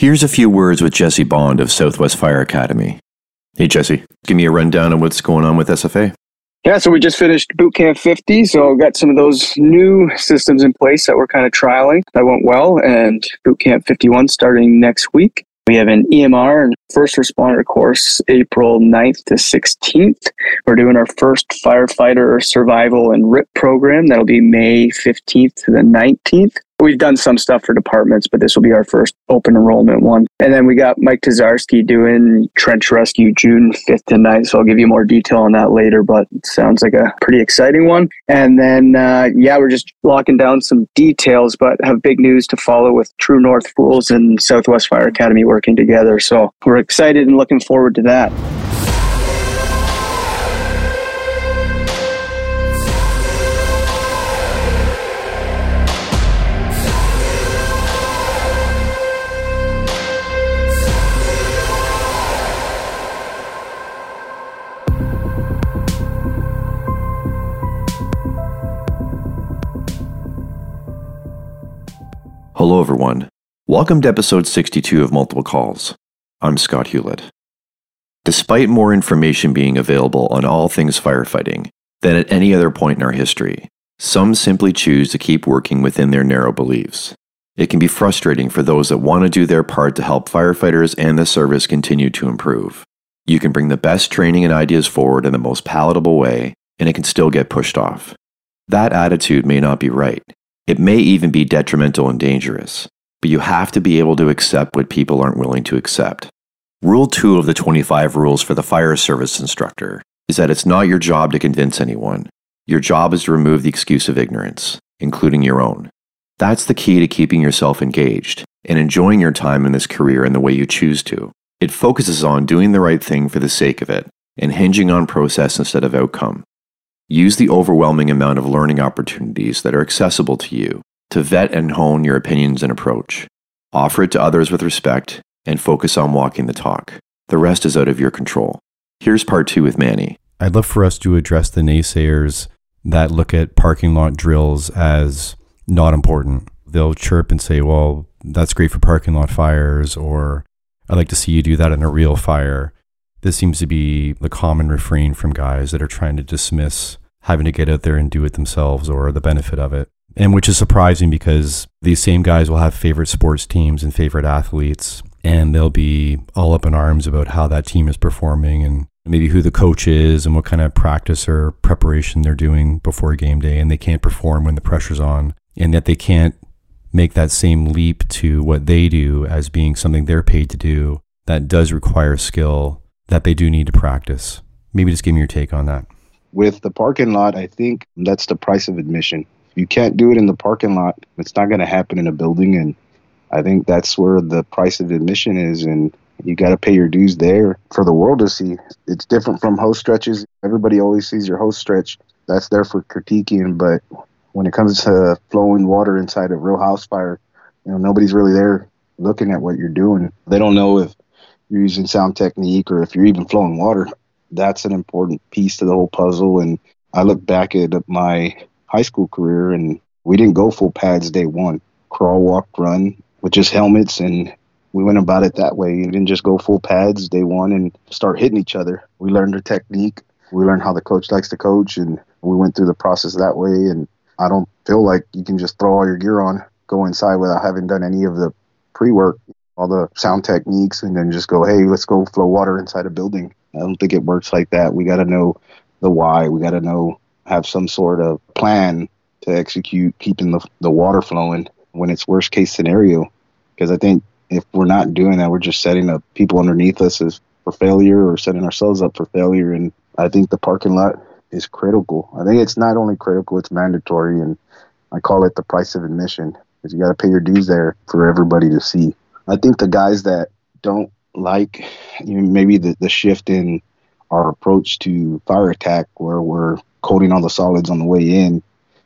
Here's a few words with Jesse Bond of Southwest Fire Academy. Hey, Jesse, give me a rundown on what's going on with SFA. Yeah, so we just finished Boot Camp 50, so got some of those new systems in place that we're kind of trialing. That went well, and Boot Camp 51 starting next week. We have an EMR and first responder course April 9th to 16th. We're doing our first firefighter survival and RIT program. That'll be May 15th to the 19th. We've done some stuff for departments, but this will be our first open enrollment one. And then we got Mike Tazarski doing trench rescue June 5th to 9th. So I'll give you more detail on that later, but it sounds like a pretty exciting one. And then, uh, yeah, we're just locking down some details, but have big news to follow with True North Fools and Southwest Fire Academy working together. So we're excited and looking forward to that. Hello, everyone. Welcome to episode 62 of Multiple Calls. I'm Scott Hewlett. Despite more information being available on all things firefighting than at any other point in our history, some simply choose to keep working within their narrow beliefs. It can be frustrating for those that want to do their part to help firefighters and the service continue to improve. You can bring the best training and ideas forward in the most palatable way, and it can still get pushed off. That attitude may not be right, it may even be detrimental and dangerous, but you have to be able to accept what people aren't willing to accept. Rule 2 of the 25 rules for the fire service instructor is that it's not your job to convince anyone. Your job is to remove the excuse of ignorance, including your own. That's the key to keeping yourself engaged and enjoying your time in this career in the way you choose to. It focuses on doing the right thing for the sake of it and hinging on process instead of outcome. Use the overwhelming amount of learning opportunities that are accessible to you to vet and hone your opinions and approach. Offer it to others with respect and focus on walking the talk. The rest is out of your control. Here's part two with Manny. I'd love for us to address the naysayers that look at parking lot drills as not important. They'll chirp and say, well, that's great for parking lot fires, or I'd like to see you do that in a real fire. This seems to be the common refrain from guys that are trying to dismiss having to get out there and do it themselves or the benefit of it. And which is surprising because these same guys will have favorite sports teams and favorite athletes, and they'll be all up in arms about how that team is performing and maybe who the coach is and what kind of practice or preparation they're doing before game day. And they can't perform when the pressure's on, and yet they can't make that same leap to what they do as being something they're paid to do that does require skill that they do need to practice. Maybe just give me your take on that. With the parking lot, I think that's the price of admission. If you can't do it in the parking lot, it's not going to happen in a building. And I think that's where the price of admission is. And you got to pay your dues there for the world to see. It's different from hose stretches. Everybody always sees your hose stretch. That's there for critiquing. But when it comes to flowing water inside a real house fire, you know, nobody's really there looking at what you're doing. They don't know if you're using sound technique or if you're even flowing water that's an important piece to the whole puzzle. And I look back at my high school career, and we didn't go full pads day one. Crawl, walk, run with just helmets, and we went about it that way. We didn't just go full pads day one and start hitting each other. We learned the technique. We learned how the coach likes to coach, and we went through the process that way. And I don't feel like you can just throw all your gear on, go inside without having done any of the pre-work, all the sound techniques, and then just go, hey, let's go flow water inside a building. I don't think it works like that. We got to know the why. We got to know, have some sort of plan to execute keeping the, the water flowing when it's worst case scenario. Because I think if we're not doing that, we're just setting up people underneath us as for failure or setting ourselves up for failure. And I think the parking lot is critical. I think it's not only critical, it's mandatory. And I call it the price of admission because you got to pay your dues there for everybody to see. I think the guys that don't like maybe the, the shift in our approach to fire attack where we're coating all the solids on the way in.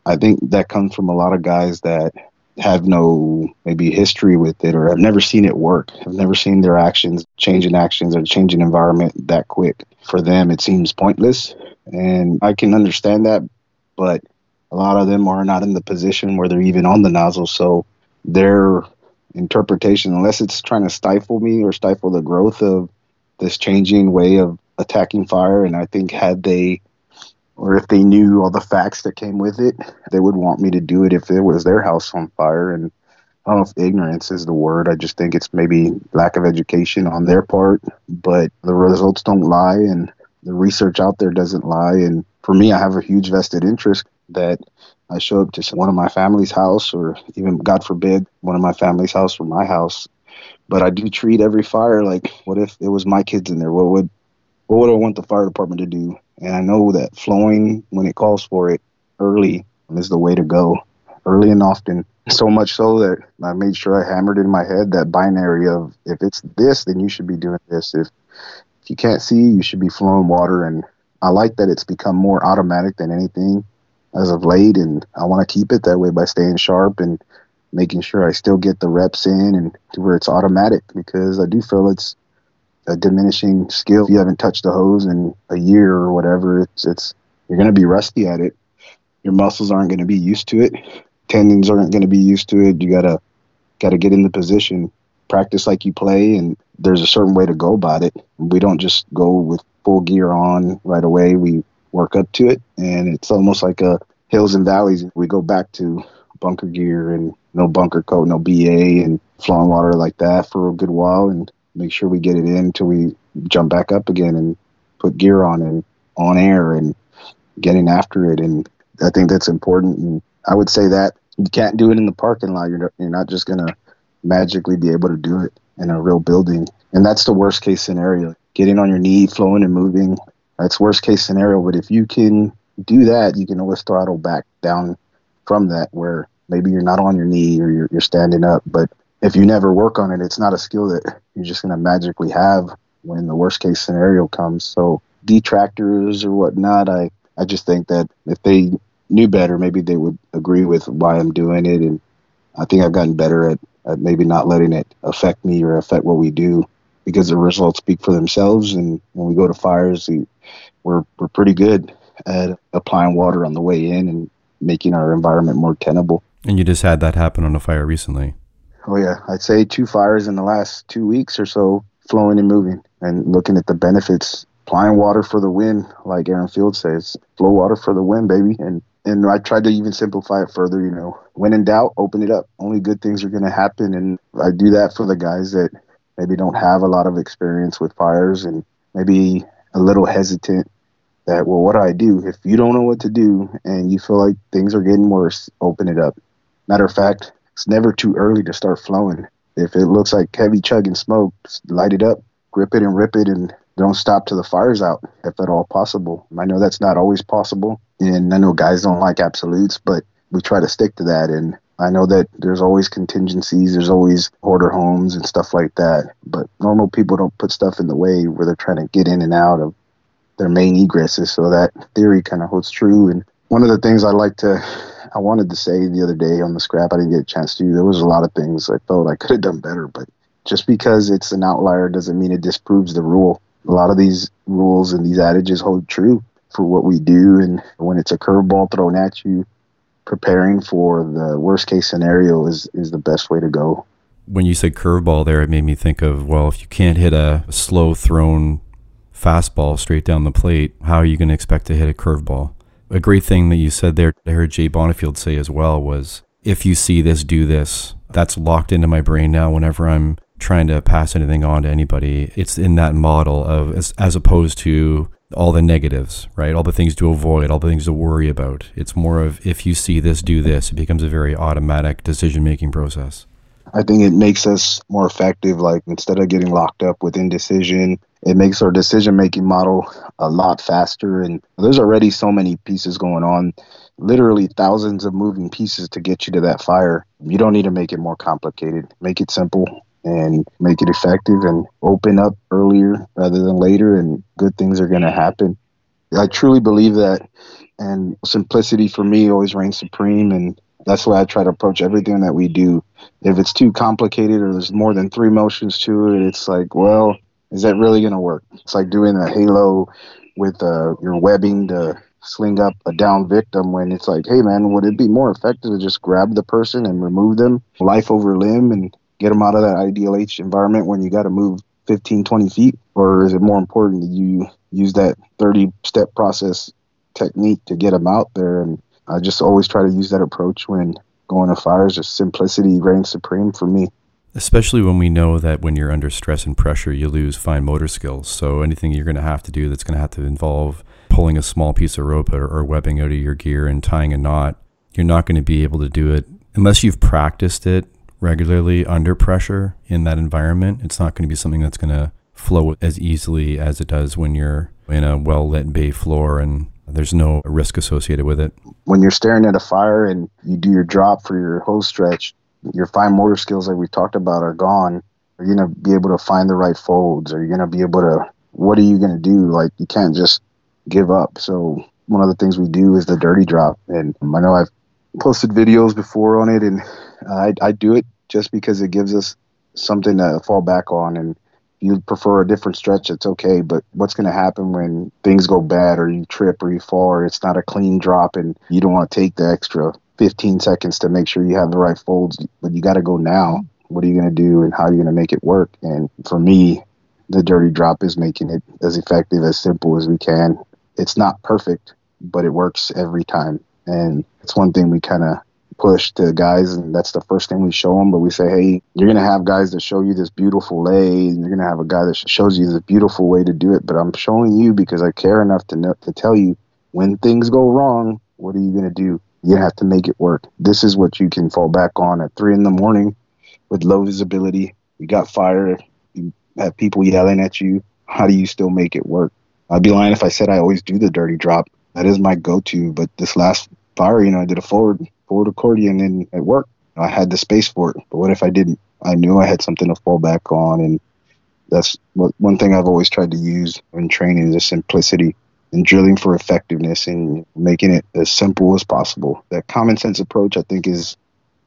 I think that comes from a lot of guys that have no maybe history with it or have never seen it work, have never seen their actions changing actions or changing environment that quick. For them, it seems pointless. And I can understand that, but a lot of them are not in the position where they're even on the nozzle. So they're interpretation, unless it's trying to stifle me or stifle the growth of this changing way of attacking fire. And I think had they, or if they knew all the facts that came with it, they would want me to do it if it was their house on fire. And I don't know if ignorance is the word. I just think it's maybe lack of education on their part, but the results don't lie and the research out there doesn't lie. And for me, I have a huge vested interest that I show up to one of my family's house or even, God forbid, one of my family's house or my house. But I do treat every fire like, what if it was my kids in there? What would what would I want the fire department to do? And I know that flowing when it calls for it early is the way to go, early and often. So much so that I made sure I hammered in my head that binary of if it's this, then you should be doing this. If if you can't see, you should be flowing water. And I like that it's become more automatic than anything as of late, and I want to keep it that way by staying sharp and making sure I still get the reps in and to where it's automatic because I do feel it's a diminishing skill. If you haven't touched the hose in a year or whatever, it's it's you're going to be rusty at it. Your muscles aren't going to be used to it. Tendons aren't going to be used to it. You gotta gotta get in the position, practice like you play, and there's a certain way to go about it. We don't just go with full gear on right away. We work up to it, and it's almost like a hills and valleys. We go back to bunker gear and no bunker coat, no BA, and flowing water like that for a good while, and make sure we get it in until we jump back up again and put gear on and on air and getting after it. And I think that's important. And I would say that you can't do it in the parking lot. You're not, you're not just to magically be able to do it in a real building. And that's the worst case scenario. Getting on your knee, flowing and moving. That's worst case scenario. But if you can do that, you can always throttle back down from that where maybe you're not on your knee or you're, you're standing up. But if you never work on it, it's not a skill that you're just going to magically have when the worst case scenario comes. So detractors or whatnot, I, I just think that if they knew better, maybe they would agree with why I'm doing it. And I think I've gotten better at, at maybe not letting it affect me or affect what we do because the results speak for themselves. And when we go to fires, we, we're, we're pretty good at applying water on the way in and making our environment more tenable. And you just had that happen on a fire recently. Oh yeah, I'd say two fires in the last two weeks or so, flowing and moving, and looking at the benefits. Applying water for the win, like Aaron Field says, flow water for the win, baby. And and I tried to even simplify it further. You know, when in doubt, open it up. Only good things are going to happen, and I do that for the guys that maybe don't have a lot of experience with fires and maybe a little hesitant. That well, what do I do if you don't know what to do and you feel like things are getting worse? Open it up. Matter of fact, it's never too early to start flowing. If it looks like heavy chugging smoke, light it up, grip it and rip it, and don't stop till the fire's out, if at all possible. I know that's not always possible, and I know guys don't like absolutes, but we try to stick to that. And I know that there's always contingencies, there's always hoarder homes and stuff like that, but normal people don't put stuff in the way where they're trying to get in and out of their main egresses. So that theory kind of holds true. And one of the things I like to I wanted to say the other day on the scrap, I didn't get a chance to. There was a lot of things I felt I could have done better, but just because it's an outlier doesn't mean it disproves the rule. A lot of these rules and these adages hold true for what we do, and when it's a curveball thrown at you, preparing for the worst case scenario is is the best way to go. When you said curveball there, it made me think of well, if you can't hit a slow thrown fastball straight down the plate, how are you going to expect to hit a curveball? a great thing that you said there, I heard Jay Bonifield say as well, was if you see this, do this. That's locked into my brain now whenever I'm trying to pass anything on to anybody. It's in that model of as, as opposed to all the negatives, right? All the things to avoid, all the things to worry about. It's more of if you see this, do this. It becomes a very automatic decision making process. I think it makes us more effective. Like instead of getting locked up with indecision it makes our decision making model a lot faster. And there's already so many pieces going on, literally thousands of moving pieces to get you to that fire. You don't need to make it more complicated. Make it simple and make it effective and open up earlier rather than later, and good things are going to happen. I truly believe that, and simplicity for me always reigns supreme. And that's why I try to approach everything that we do. If it's too complicated or there's more than three motions to it, it's like, well, is that really going to work? It's like doing a halo with uh, your webbing to sling up a down victim when it's like, hey man, would it be more effective to just grab the person and remove them life over limb and get them out of that IDLH environment when you got to move 15, 20 feet? Or is it more important that you use that 30 step process technique to get them out there? And I just always try to use that approach when going to fires. Just simplicity reigns supreme for me. Especially when we know that when you're under stress and pressure, you lose fine motor skills. So anything you're going to have to do that's going to have to involve pulling a small piece of rope or, or webbing out of your gear and tying a knot, you're not going to be able to do it unless you've practiced it regularly under pressure in that environment. It's not going to be something that's going to flow as easily as it does when you're in a well lit bay floor and there's no risk associated with it. When you're staring at a fire and you do your drop for your hose stretch, your fine motor skills, like we talked about, are gone. Are you going to be able to find the right folds? Are you going to be able to, what are you going to do? Like, you can't just give up. So, one of the things we do is the dirty drop. And I know I've posted videos before on it, and I, I do it just because it gives us something to fall back on. And you prefer a different stretch, it's okay. But what's going to happen when things go bad or you trip or you fall or it's not a clean drop and you don't want to take the extra 15 seconds to make sure you have the right folds, but you got to go now. What are you going to do and how are you going to make it work? And for me, the dirty drop is making it as effective, as simple as we can. It's not perfect, but it works every time. And it's one thing we kind of push to guys, and that's the first thing we show them. But we say, hey, you're going to have guys that show you this beautiful lay, and you're going to have a guy that shows you this beautiful way to do it. But I'm showing you because I care enough to know, to tell you when things go wrong, what are you going to do? You have to make it work. This is what you can fall back on at three in the morning with low visibility. You got fire. You have people yelling at you. How do you still make it work? I'd be lying if I said I always do the dirty drop. That is my go-to. But this last fire, you know, I did a forward forward accordion and it worked. I had the space for it. But what if I didn't? I knew I had something to fall back on, and that's what one thing I've always tried to use in training is simplicity and drilling for effectiveness and making it as simple as possible. That common sense approach, I think, is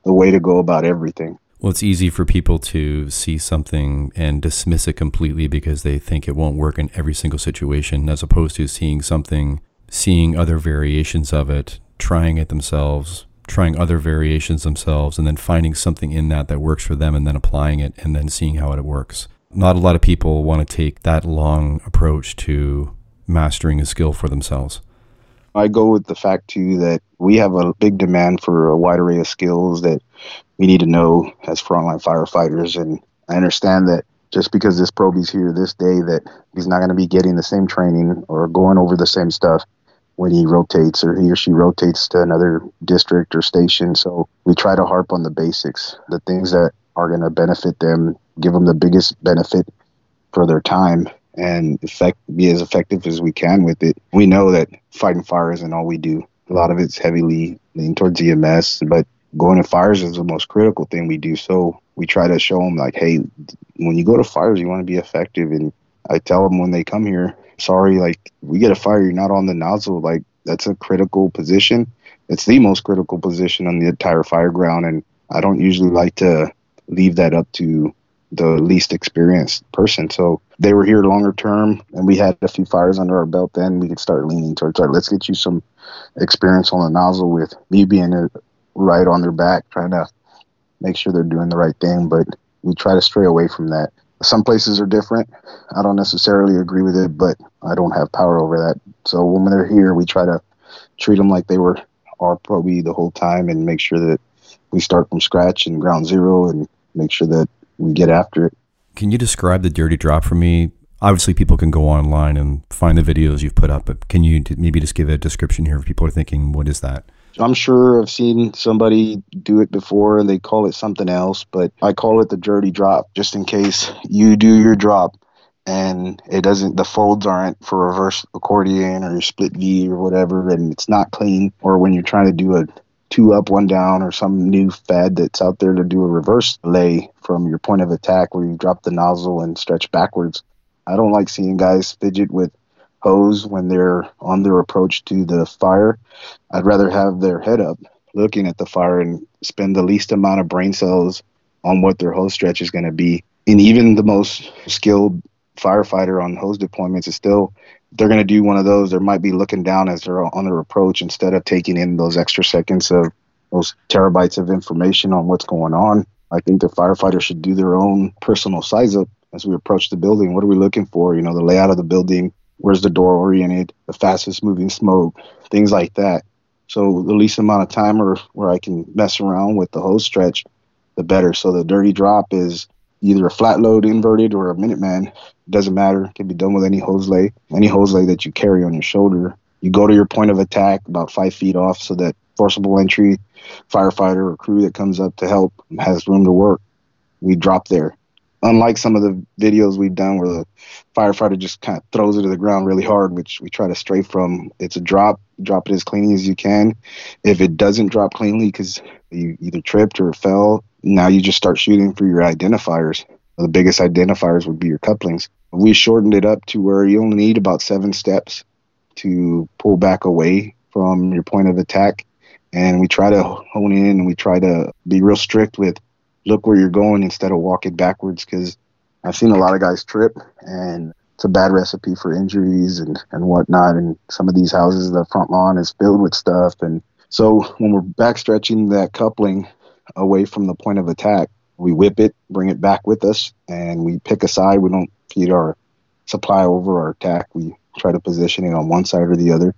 the way to go about everything. Well, it's easy for people to see something and dismiss it completely because they think it won't work in every single situation, as opposed to seeing something, seeing other variations of it, trying it themselves, trying other variations themselves, and then finding something in that that works for them and then applying it and then seeing how it works. Not a lot of people want to take that long approach to mastering a skill for themselves. I go with the fact too that we have a big demand for a wide array of skills that we need to know as frontline firefighters. And I understand that just because this probie's here this day, that he's not going to be getting the same training or going over the same stuff when he rotates or he or she rotates to another district or station. So we try to harp on the basics, the things that are going to benefit them, give them the biggest benefit for their time and effect, be as effective as we can with it. We know that fighting fire isn't all we do. A lot of it's heavily lean towards EMS, but going to fires is the most critical thing we do. So we try to show them like, hey, when you go to fires, you want to be effective. And I tell them when they come here, sorry, like we get a fire, you're not on the nozzle. Like that's a critical position. It's the most critical position on the entire fire ground. And I don't usually like to leave that up to the least experienced person. So they were here longer term and we had a few fires under our belt then we could start leaning towards right, let's get you some experience on the nozzle with me being uh, right on their back, trying to make sure they're doing the right thing. But we try to stray away from that. Some places are different. I don't necessarily agree with it, but I don't have power over that. So when they're here, we try to treat them like they were our probie the whole time and make sure that we start from scratch and ground zero and make sure that we get after it. Can you describe the dirty drop for me? Obviously, people can go online and find the videos you've put up, but can you maybe just give a description here if people are thinking, what is that? I'm sure I've seen somebody do it before and they call it something else, but I call it the dirty drop just in case you do your drop and it doesn't the folds aren't for reverse accordion or your split V or whatever and it's not clean or when you're trying to do a two up one down or some new fad that's out there to do a reverse lay from your point of attack where you drop the nozzle and stretch backwards. I don't like seeing guys fidget with hose when they're on their approach to the fire. I'd rather have their head up looking at the fire and spend the least amount of brain cells on what their hose stretch is going to be. And even the most skilled firefighter on hose deployments is still they're going to do one of those. They might be looking down as they're on their approach instead of taking in those extra seconds of those terabytes of information on what's going on. I think the firefighter should do their own personal size up as we approach the building. What are we looking for? You know, the layout of the building, where's the door oriented, the fastest moving smoke, things like that. So the least amount of time or where I can mess around with the hose stretch, the better. So the dirty drop is either a flat load inverted or a Minuteman. It doesn't matter. It can be done with any hose lay, any hose lay that you carry on your shoulder. You go to your point of attack about five feet off so that forcible entry firefighter or crew that comes up to help has room to work. We drop there. Unlike some of the videos we've done where the firefighter just kind of throws it to the ground really hard, which we try to stray from, it's a drop. Drop it as cleanly as you can. If it doesn't drop cleanly because you either tripped or fell, now you just start shooting for your identifiers. The biggest identifiers would be your couplings. We shortened it up to where you only need about seven steps to pull back away from your point of attack. And we try to hone in and we try to be real strict with look where you're going instead of walking backwards because I've seen a lot of guys trip and it's a bad recipe for injuries and, and whatnot. And some of these houses, the front lawn is filled with stuff. And so when we're backstretching that coupling away from the point of attack, we whip it, bring it back with us, and we pick a side. We don't feed our supply over our attack. We try to position it on one side or the other.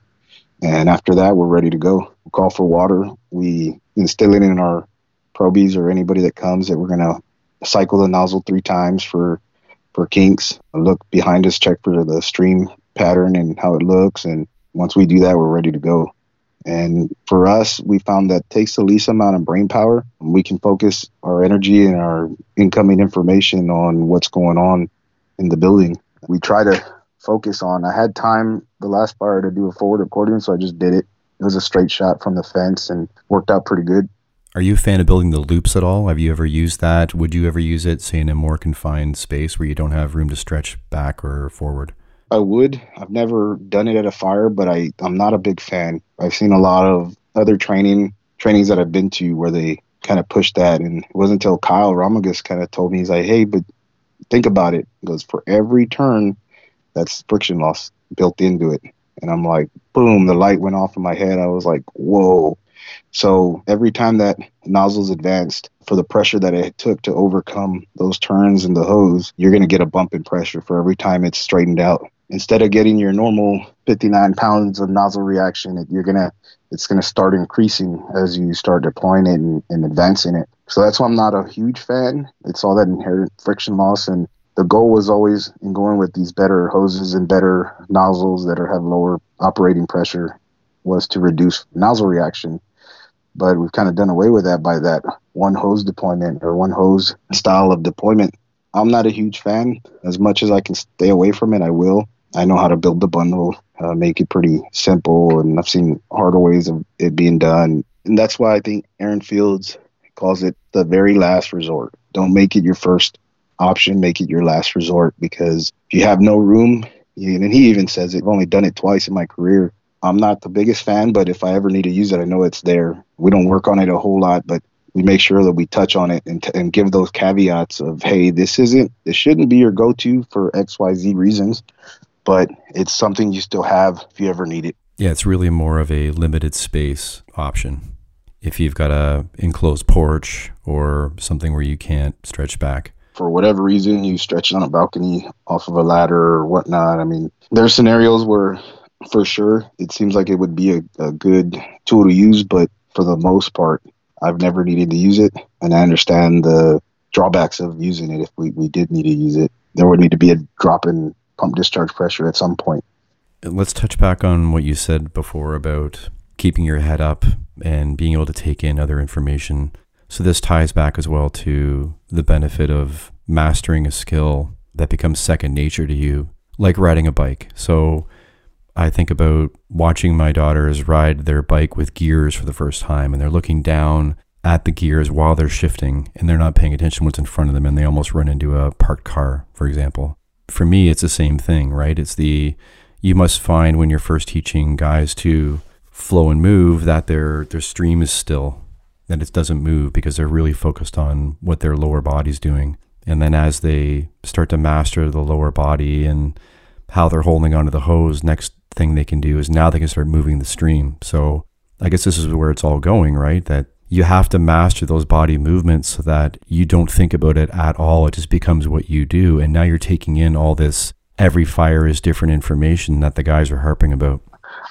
And after that, we're ready to go. We call for water. We instill it in our probies or anybody that comes that we're going to cycle the nozzle three times for for kinks. Look behind us, check for the stream pattern and how it looks. And once we do that, we're ready to go. And for us, we found that takes the least amount of brain power. We can focus our energy and our incoming information on what's going on in the building. We try to focus on. I had time the last fire to do a forward accordion, so I just did it. It was a straight shot from the fence and worked out pretty good. Are you a fan of building the loops at all? Have you ever used that? Would you ever use it, say, in a more confined space where you don't have room to stretch back or forward? I would. I've never done it at a fire, but I, I'm not a big fan. I've seen a lot of other training trainings that I've been to where they kind of push that. And it wasn't until Kyle Romagus kind of told me, he's like, hey, but think about it. He goes, for every turn, that's friction loss built into it. And I'm like, boom, the light went off in my head. I was like, whoa. So every time that nozzle's advanced, for the pressure that it took to overcome those turns in the hose, you're going to get a bump in pressure for every time it's straightened out. Instead of getting your normal 59 pounds of nozzle reaction, you're gonna it's gonna start increasing as you start deploying it and, and advancing it. So that's why I'm not a huge fan. It's all that inherent friction loss and the goal was always in going with these better hoses and better nozzles that are, have lower operating pressure was to reduce nozzle reaction. But we've kind of done away with that by that one hose deployment or one hose style of deployment. I'm not a huge fan. As much as I can stay away from it, I will. I know how to build the bundle, uh, make it pretty simple, and I've seen harder ways of it being done. And that's why I think Aaron Fields calls it the very last resort. Don't make it your first option, make it your last resort because if you have no room, and he even says I've only done it twice in my career. I'm not the biggest fan, but if I ever need to use it, I know it's there. We don't work on it a whole lot, but we make sure that we touch on it and, t- and give those caveats of, hey, this isn't, this shouldn't be your go to for XYZ reasons, but it's something you still have if you ever need it. Yeah, it's really more of a limited space option. If you've got a enclosed porch or something where you can't stretch back, for whatever reason you stretch on a balcony off of a ladder or whatnot. I mean, there are scenarios where for sure it seems like it would be a, a good tool to use, but for the most part, I've never needed to use it. And I understand the drawbacks of using it if we, we did need to use it. There would need to be a drop in pump discharge pressure at some point. Let's touch back on what you said before about keeping your head up and being able to take in other information. So this ties back as well to the benefit of mastering a skill that becomes second nature to you, like riding a bike. So I think about watching my daughters ride their bike with gears for the first time, and they're looking down at the gears while they're shifting, and they're not paying attention what's in front of them, and they almost run into a parked car, for example. For me, it's the same thing, right? It's the you must find when you're first teaching guys to flow and move that their their stream is still that it doesn't move because they're really focused on what their lower body's doing. And then as they start to master the lower body and how they're holding onto the hose, next thing they can do is now they can start moving the stream. So I guess this is where it's all going, right? That you have to master those body movements so that you don't think about it at all. It just becomes what you do. And now you're taking in all this every fire is different information that the guys are harping about.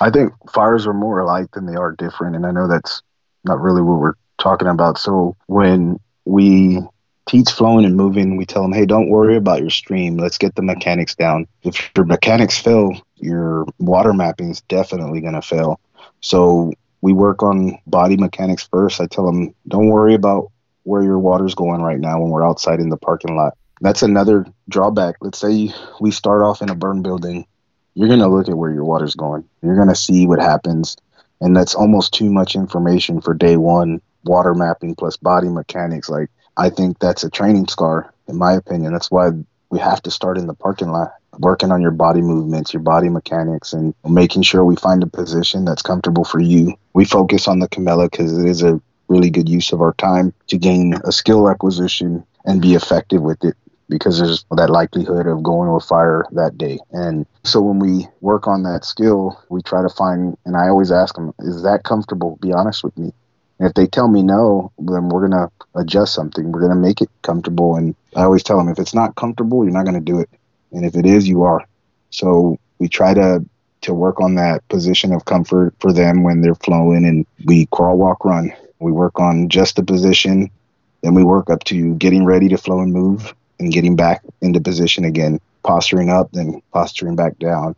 I think fires are more alike than they are different. And I know that's not really what we're talking about. So when we teach flowing and moving, we tell them, hey, don't worry about your stream. Let's get the mechanics down. If your mechanics fail, your water mapping is definitely going to fail. So we work on body mechanics first. I tell them, don't worry about where your water's going right now when we're outside in the parking lot. That's another drawback. Let's say we start off in a burn building. You're going to look at where your water's going. You're going to see what happens. And that's almost too much information for day one water mapping plus body mechanics. Like, I think that's a training scar, in my opinion. That's why we have to start in the parking lot, working on your body movements, your body mechanics, and making sure we find a position that's comfortable for you. We focus on the Camella because it is a really good use of our time to gain a skill acquisition and be effective with it because there's that likelihood of going with fire that day. And so when we work on that skill, we try to find, and I always ask them, is that comfortable? Be honest with me. And if they tell me no, then we're going to adjust something. We're going to make it comfortable. And I always tell them, if it's not comfortable, you're not going to do it. And if it is, you are. So we try to to work on that position of comfort for them when they're flowing and we crawl walk run we work on just the position then we work up to getting ready to flow and move and getting back into position again, posturing up, then posturing back down.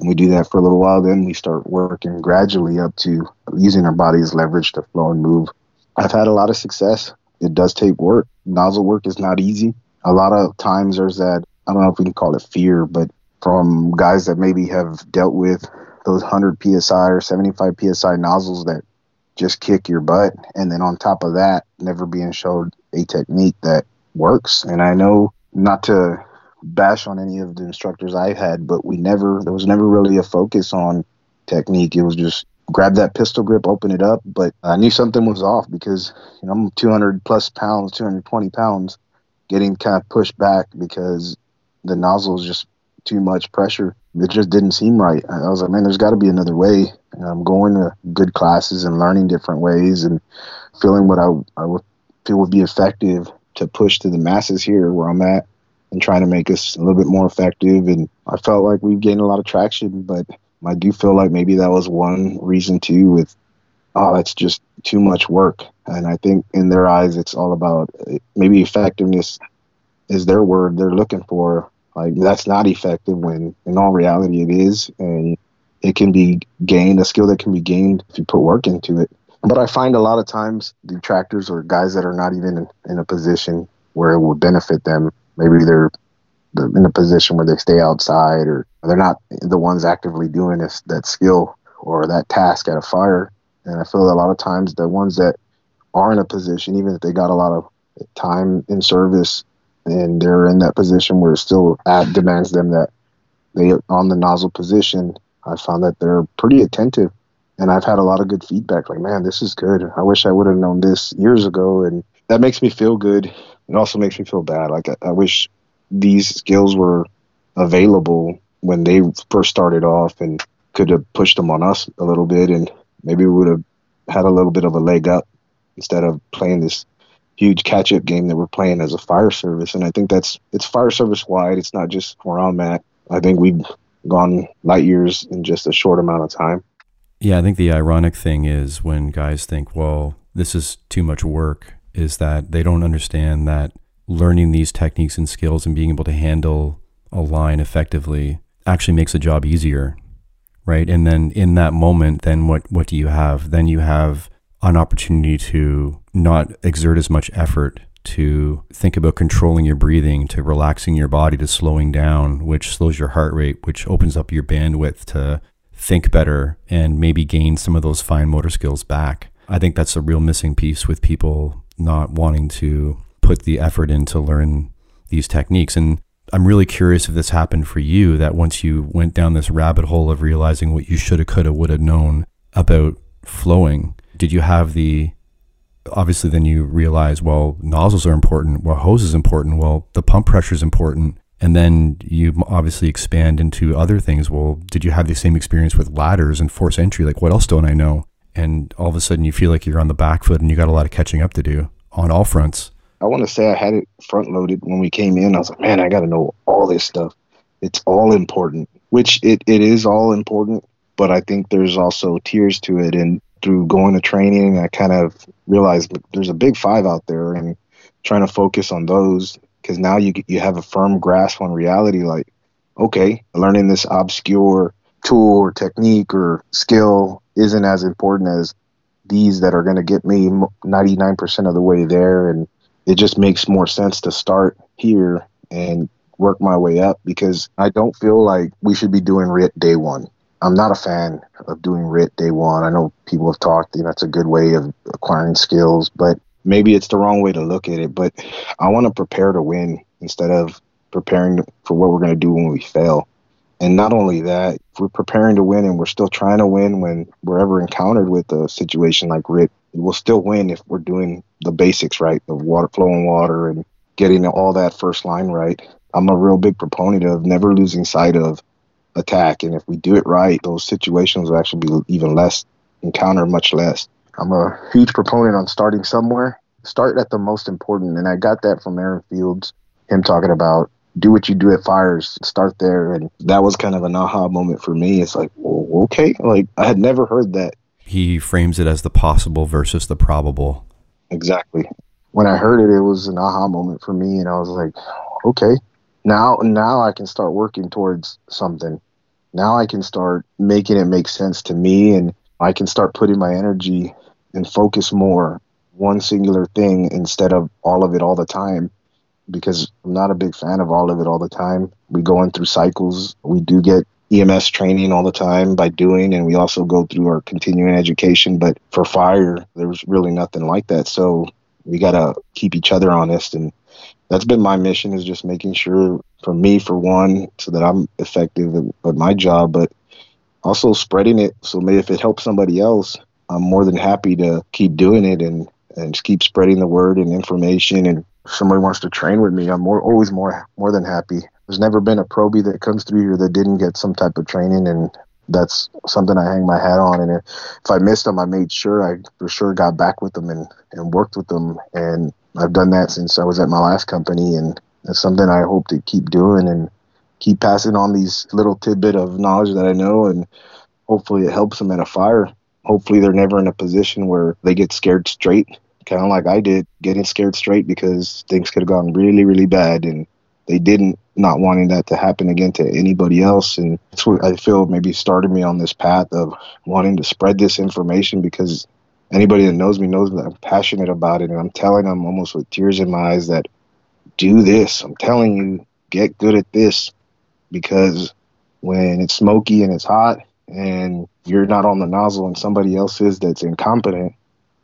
And we do that for a little while. Then we start working gradually up to using our body as leverage to flow and move. I've had a lot of success. It does take work. Nozzle work is not easy. A lot of times there's that, I don't know if we can call it fear, but from guys that maybe have dealt with those 100 psi or 75 psi nozzles that just kick your butt. And then on top of that, never being showed a technique that works. And I know not to bash on any of the instructors I've had, but we never, there was never really a focus on technique. It was just grab that pistol grip, open it up. But I knew something was off because you know, I'm 200 plus pounds, 220 pounds, getting kind of pushed back because the nozzle is just too much pressure. It just didn't seem right. I was like, man, there's got to be another way. And I'm going to good classes and learning different ways and feeling what I, I would feel would be effective to push to the masses here where I'm at and trying to make us a little bit more effective. And I felt like we've gained a lot of traction, but I do feel like maybe that was one reason too with, oh, that's just too much work. And I think in their eyes, it's all about maybe effectiveness is their word they're looking for. Like that's not effective when in all reality it is. And it can be gained, a skill that can be gained if you put work into it. But I find a lot of times detractors or guys that are not even in, in a position where it would benefit them. Maybe they're in a position where they stay outside or they're not the ones actively doing this that skill or that task at a fire. And I feel that a lot of times the ones that are in a position, even if they got a lot of time in service and they're in that position where it still at, demands them that they on the nozzle position, I found that they're pretty attentive and I've had a lot of good feedback. Like, man, this is good. I wish I would have known this years ago, and that makes me feel good. It also makes me feel bad. Like, I, I wish these skills were available when they first started off, and could have pushed them on us a little bit, and maybe we would have had a little bit of a leg up instead of playing this huge catch up game that we're playing as a fire service. And I think that's it's fire service wide. It's not just where I'm at. I think we've gone light years in just a short amount of time. Yeah, I think the ironic thing is when guys think, well, this is too much work, is that they don't understand that learning these techniques and skills and being able to handle a line effectively actually makes the job easier. Right. And then in that moment, then what, what do you have? Then you have an opportunity to not exert as much effort to think about controlling your breathing, to relaxing your body, to slowing down, which slows your heart rate, which opens up your bandwidth to think better and maybe gain some of those fine motor skills back. I think that's a real missing piece with people not wanting to put the effort in to learn these techniques. And I'm really curious if this happened for you that once you went down this rabbit hole of realizing what you should have, could have, would have known about flowing, did you have the obviously then you realize well nozzles are important well hose is important well the pump pressure is important and then you obviously expand into other things. Well did you have the same experience with ladders and force entry? Like what else don't i know and all of a sudden you feel like you're on the back foot and you got a lot of catching up to do on all fronts. I want to say I had it front loaded when we came in. I was like, man, I got to know all this stuff. It's all important, which it, it is all important, but I think there's also tiers to it. And through going to training, I kind of realized there's a big five out there and trying to focus on those because now you, you have a firm grasp on reality. Like, okay, learning this obscure tool or technique or skill isn't as important as these that are going to get me 99% of the way there. And it just makes more sense to start here and work my way up because I don't feel like we should be doing RIT day one. I'm not a fan of doing RIT day one. I know people have talked, you know, it's a good way of acquiring skills, but maybe it's the wrong way to look at it. But I want to prepare to win instead of preparing for what we're going to do when we fail. And not only that, we're preparing to win and we're still trying to win when we're ever encountered with a situation like RIT, we'll still win if we're doing the basics right, the water flowing water and getting all that first line right. I'm a real big proponent of never losing sight of attack. And if we do it right, those situations will actually be even less, encounter much less. I'm a huge proponent on starting somewhere. Start at the most important. And I got that from Aaron Fields, him talking about do what you do at fires, start there. And that was kind of an aha moment for me. It's like, well, okay. Like I had never heard that. He frames it as the possible versus the probable. Exactly. When I heard it, it was an aha moment for me. And I was like, okay, now now I can start working towards something. Now I can start making it make sense to me and I can start putting my energy and focus more one singular thing instead of all of it all the time because I'm not a big fan of all of it all the time. We go in through cycles. We do get EMS training all the time by doing, and we also go through our continuing education. But for fire, there's really nothing like that. So we got to keep each other honest and that's been my mission is just making sure for me for one so that i'm effective at, my job but also spreading it so maybe if it helps somebody else i'm more than happy to keep doing it and and just keep spreading the word and information and if somebody wants to train with me i'm more always more more than happy there's never been a probie that comes through here that didn't get some type of training and that's something I hang my hat on. And if I missed them, I made sure I for sure got back with them and, and worked with them. And I've done that since I was at my last company, and it's something I hope to keep doing and keep passing on these little tidbit of knowledge that I know, and hopefully it helps them at a fire. Hopefully they're never in a position where they get scared straight, kind of like I did, getting scared straight because things could have gone really, really bad, and they didn't. Not wanting that to happen again to anybody else, and that's what I feel maybe started me on this path of wanting to spread this information because anybody that knows me knows that I'm passionate about it, and I'm telling them almost with tears in my eyes that do this. I'm telling you, get good at this because when it's smoky and it's hot and you're not on the nozzle and somebody else is that's incompetent,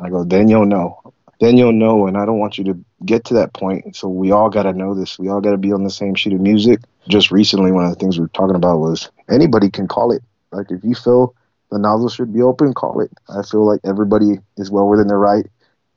I go, then you'll know. Then you'll know, and I don't want you to get to that point. So we all got to know this. We all got to be on the same sheet of music. Just recently, one of the things we were talking about was anybody can call it. Like if you feel the nozzle should be open, call it. I feel like everybody is well within their right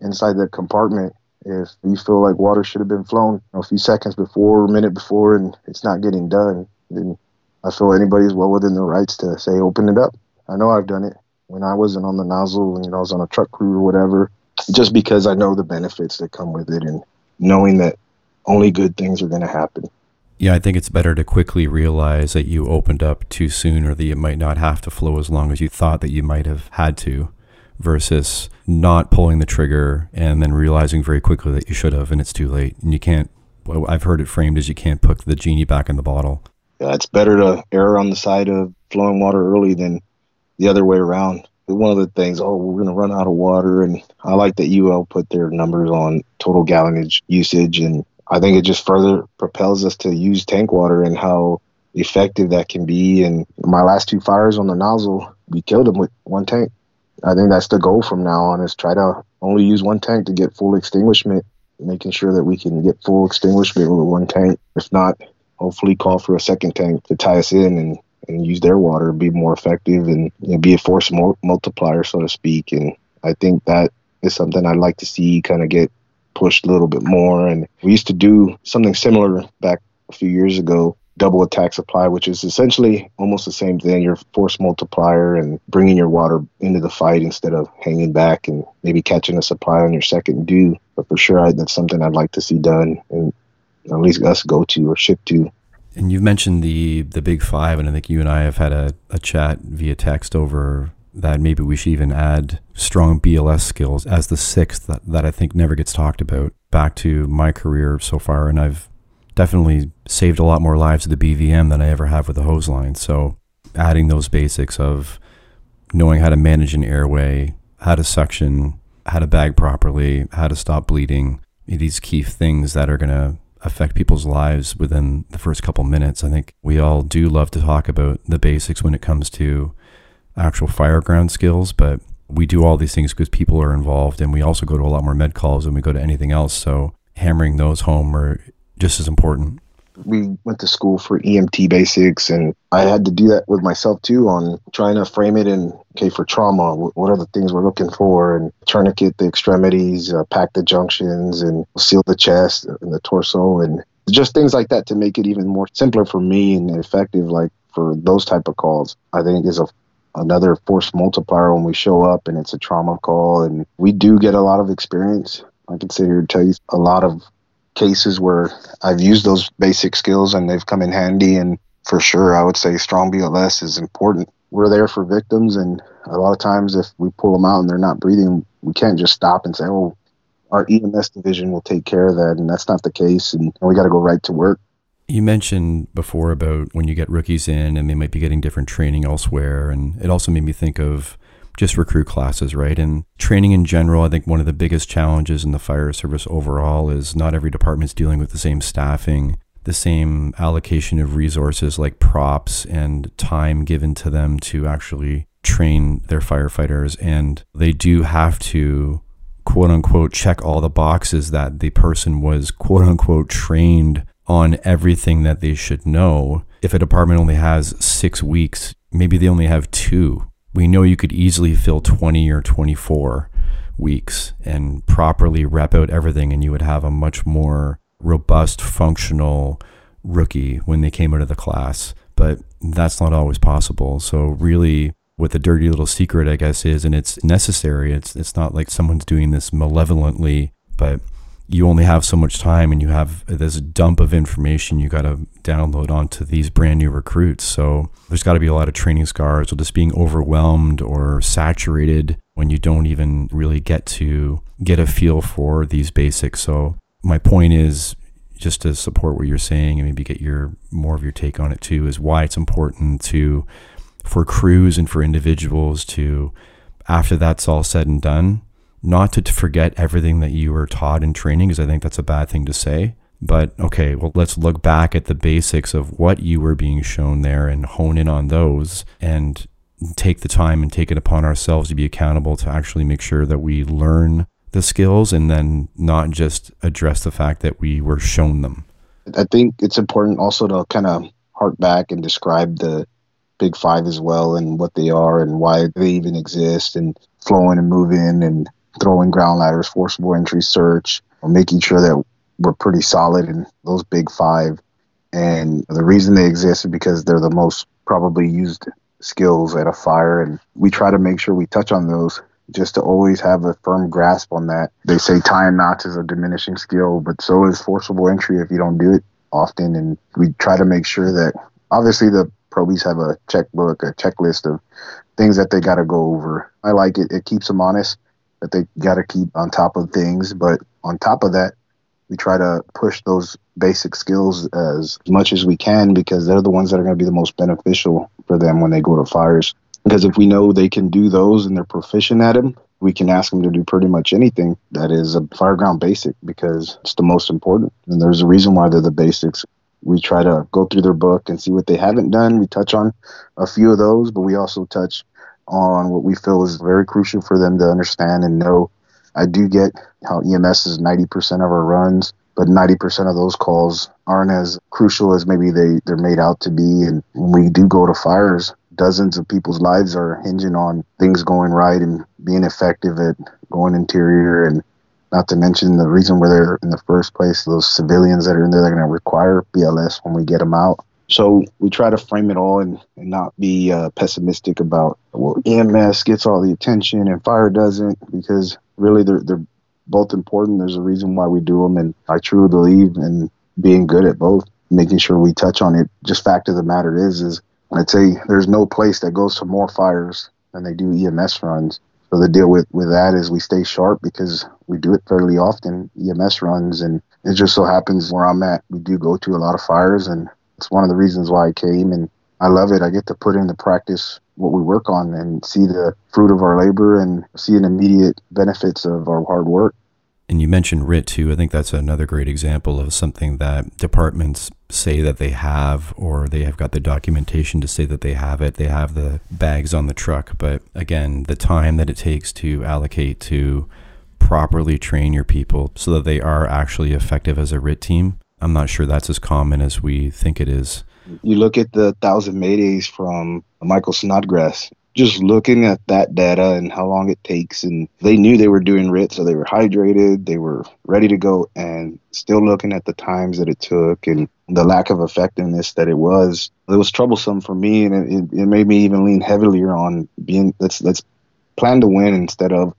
inside the compartment. If you feel like water should have been flown a few seconds before, a minute before, and it's not getting done, then I feel anybody's well within their rights to say open it up. I know I've done it when I wasn't on the nozzle, you know, I was on a truck crew or whatever, just because I know the benefits that come with it and knowing that only good things are going to happen. Yeah, I think it's better to quickly realize that you opened up too soon or that you might not have to flow as long as you thought that you might have had to versus not pulling the trigger and then realizing very quickly that you should have and it's too late. And you can't, I've heard it framed as you can't put the genie back in the bottle. Yeah, it's better to err on the side of flowing water early than the other way around. One of the things, oh, we're going to run out of water. And I like that UL put their numbers on total gallonage usage and I think it just further propels us to use tank water and how effective that can be. And my last two fires on the nozzle, we killed them with one tank. I think that's the goal from now on is try to only use one tank to get full extinguishment, making sure that we can get full extinguishment with one tank. If not, hopefully call for a second tank to tie us in and, and use their water, be more effective and you know, be a force multiplier, so to speak. And I think that is something I'd like to see kind of get pushed a little bit more. And we used to do something similar back a few years ago double attack supply, which is essentially almost the same thing. Your force multiplier and bringing your water into the fight instead of hanging back and maybe catching a supply on your second due. But for sure, I, that's something I'd like to see done and at least us go to or ship to. And you've mentioned the the big five, and I think you and I have had a, a chat via text over that maybe we should even add strong BLS skills as the sixth that, that I think never gets talked about back to my career so far. And I've definitely saved a lot more lives with the BVM than I ever have with the hose line. So adding those basics of knowing how to manage an airway, how to suction, how to bag properly, how to stop bleeding, these key things that are going to affect people's lives within the first couple minutes. I think we all do love to talk about the basics when it comes to actual fireground skills, but we do all these things because people are involved and we also go to a lot more med calls than we go to anything else. So hammering those home are just as important. We went to school for EMT basics, and I had to do that with myself too on trying to frame it in okay for trauma. What are the things we're looking for, and tourniquet the extremities, uh, pack the junctions, and seal the chest and the torso, and just things like that to make it even more simpler for me and effective. Like for those type of calls, I think is a another force multiplier when we show up and it's a trauma call and we do get a lot of experience i can sit here and tell you a lot of cases where I've used those basic skills and they've come in handy. And for sure, I would say strong BLS is important. We're there for victims, and a lot of times, if we pull them out and they're not breathing, we can't just stop and say, "Oh, our EMS division will take care of that," and that's not the case. And we got to go right to work. You mentioned before about when you get rookies in and they might be getting different training elsewhere, and it also made me think of just recruit classes, right? And training in general, I think one of the biggest challenges in the fire service overall is not every department is dealing with the same staffing, the same allocation of resources like props and time given to them to actually train their firefighters. And they do have to quote unquote check all the boxes that the person was quote unquote trained on everything that they should know. If a department only has six weeks, maybe they only have two we know you could easily fill 20 or 24 weeks and properly rep out everything, and you would have a much more robust, functional rookie when they came out of the class. But that's not always possible. So, really, what the dirty little secret, I guess, is, and it's necessary, it's, it's not like someone's doing this malevolently, but you only have so much time and you have this dump of information you got to download onto these brand new recruits. So there's got to be a lot of training scars or just being overwhelmed or saturated when you don't even really get to get a feel for these basics. So my point is just to support what you're saying and maybe get your more of your take on it too is why it's important to for crews and for individuals to after that's all said and done not to, forget everything that you were taught in training, because I think that's a bad thing to say. But okay, well, let's look back at the basics of what you were being shown there and hone in on those and take the time and take it upon ourselves to be accountable to actually make sure that we learn the skills and then not just address the fact that we were shown them. I think it's important also to kind of hark back and describe the Big Five as well and what they are and why they even exist and flowing and moving and throwing ground ladders, forcible entry search, making sure that we're pretty solid in those big five. And the reason they exist is because they're the most probably used skills at a fire. And we try to make sure we touch on those just to always have a firm grasp on that. They say tying knots is a diminishing skill, but so is forcible entry if you don't do it often. And we try to make sure that obviously the probies have a checkbook, a checklist of things that they got to go over. I like it. It keeps them honest that they got to keep on top of things. But on top of that, we try to push those basic skills as much as we can because they're the ones that are going to be the most beneficial for them when they go to fires. Because if we know they can do those and they're proficient at them, we can ask them to do pretty much anything that is a fireground basic because it's the most important. And there's a reason why they're the basics. We try to go through their book and see what they haven't done. We touch on a few of those, but we also touch on what we feel is very crucial for them to understand and know. I do get how EMS is 90% of our runs, but 90% of those calls aren't as crucial as maybe they, they're made out to be. And when we do go to fires, dozens of people's lives are hinging on things going right and being effective at going interior and not to mention the reason where they're in the first place, those civilians that are in there, they're going to require BLS when we get them out. So we try to frame it all and, and not be uh, pessimistic about, well, EMS gets all the attention and fire doesn't, because really they're, they're both important. There's a reason why we do them. And I truly believe in being good at both, making sure we touch on it. Just fact of the matter is, is I'd say there's no place that goes to more fires than they do EMS runs. So the deal with, with that is we stay sharp because we do it fairly often, EMS runs, and it just so happens where I'm at, we do go to a lot of fires, and it's one of the reasons why I came, and I love it. I get to put into practice what we work on and see the fruit of our labor and see an immediate benefits of our hard work. And you mentioned RIT too. I think that's another great example of something that departments say that they have, or they have got the documentation to say that they have it. They have the bags on the truck. But again, the time that it takes to allocate to properly train your people so that they are actually effective as a RIT team, I'm not sure that's as common as we think it is. You look at the thousand maydays from Michael Snodgrass just looking at that data and how long it takes and they knew they were doing RIT so they were hydrated they were ready to go and still looking at the times that it took and the lack of effectiveness that it was it was troublesome for me and it, it made me even lean heavier on being let's let's plan to win instead of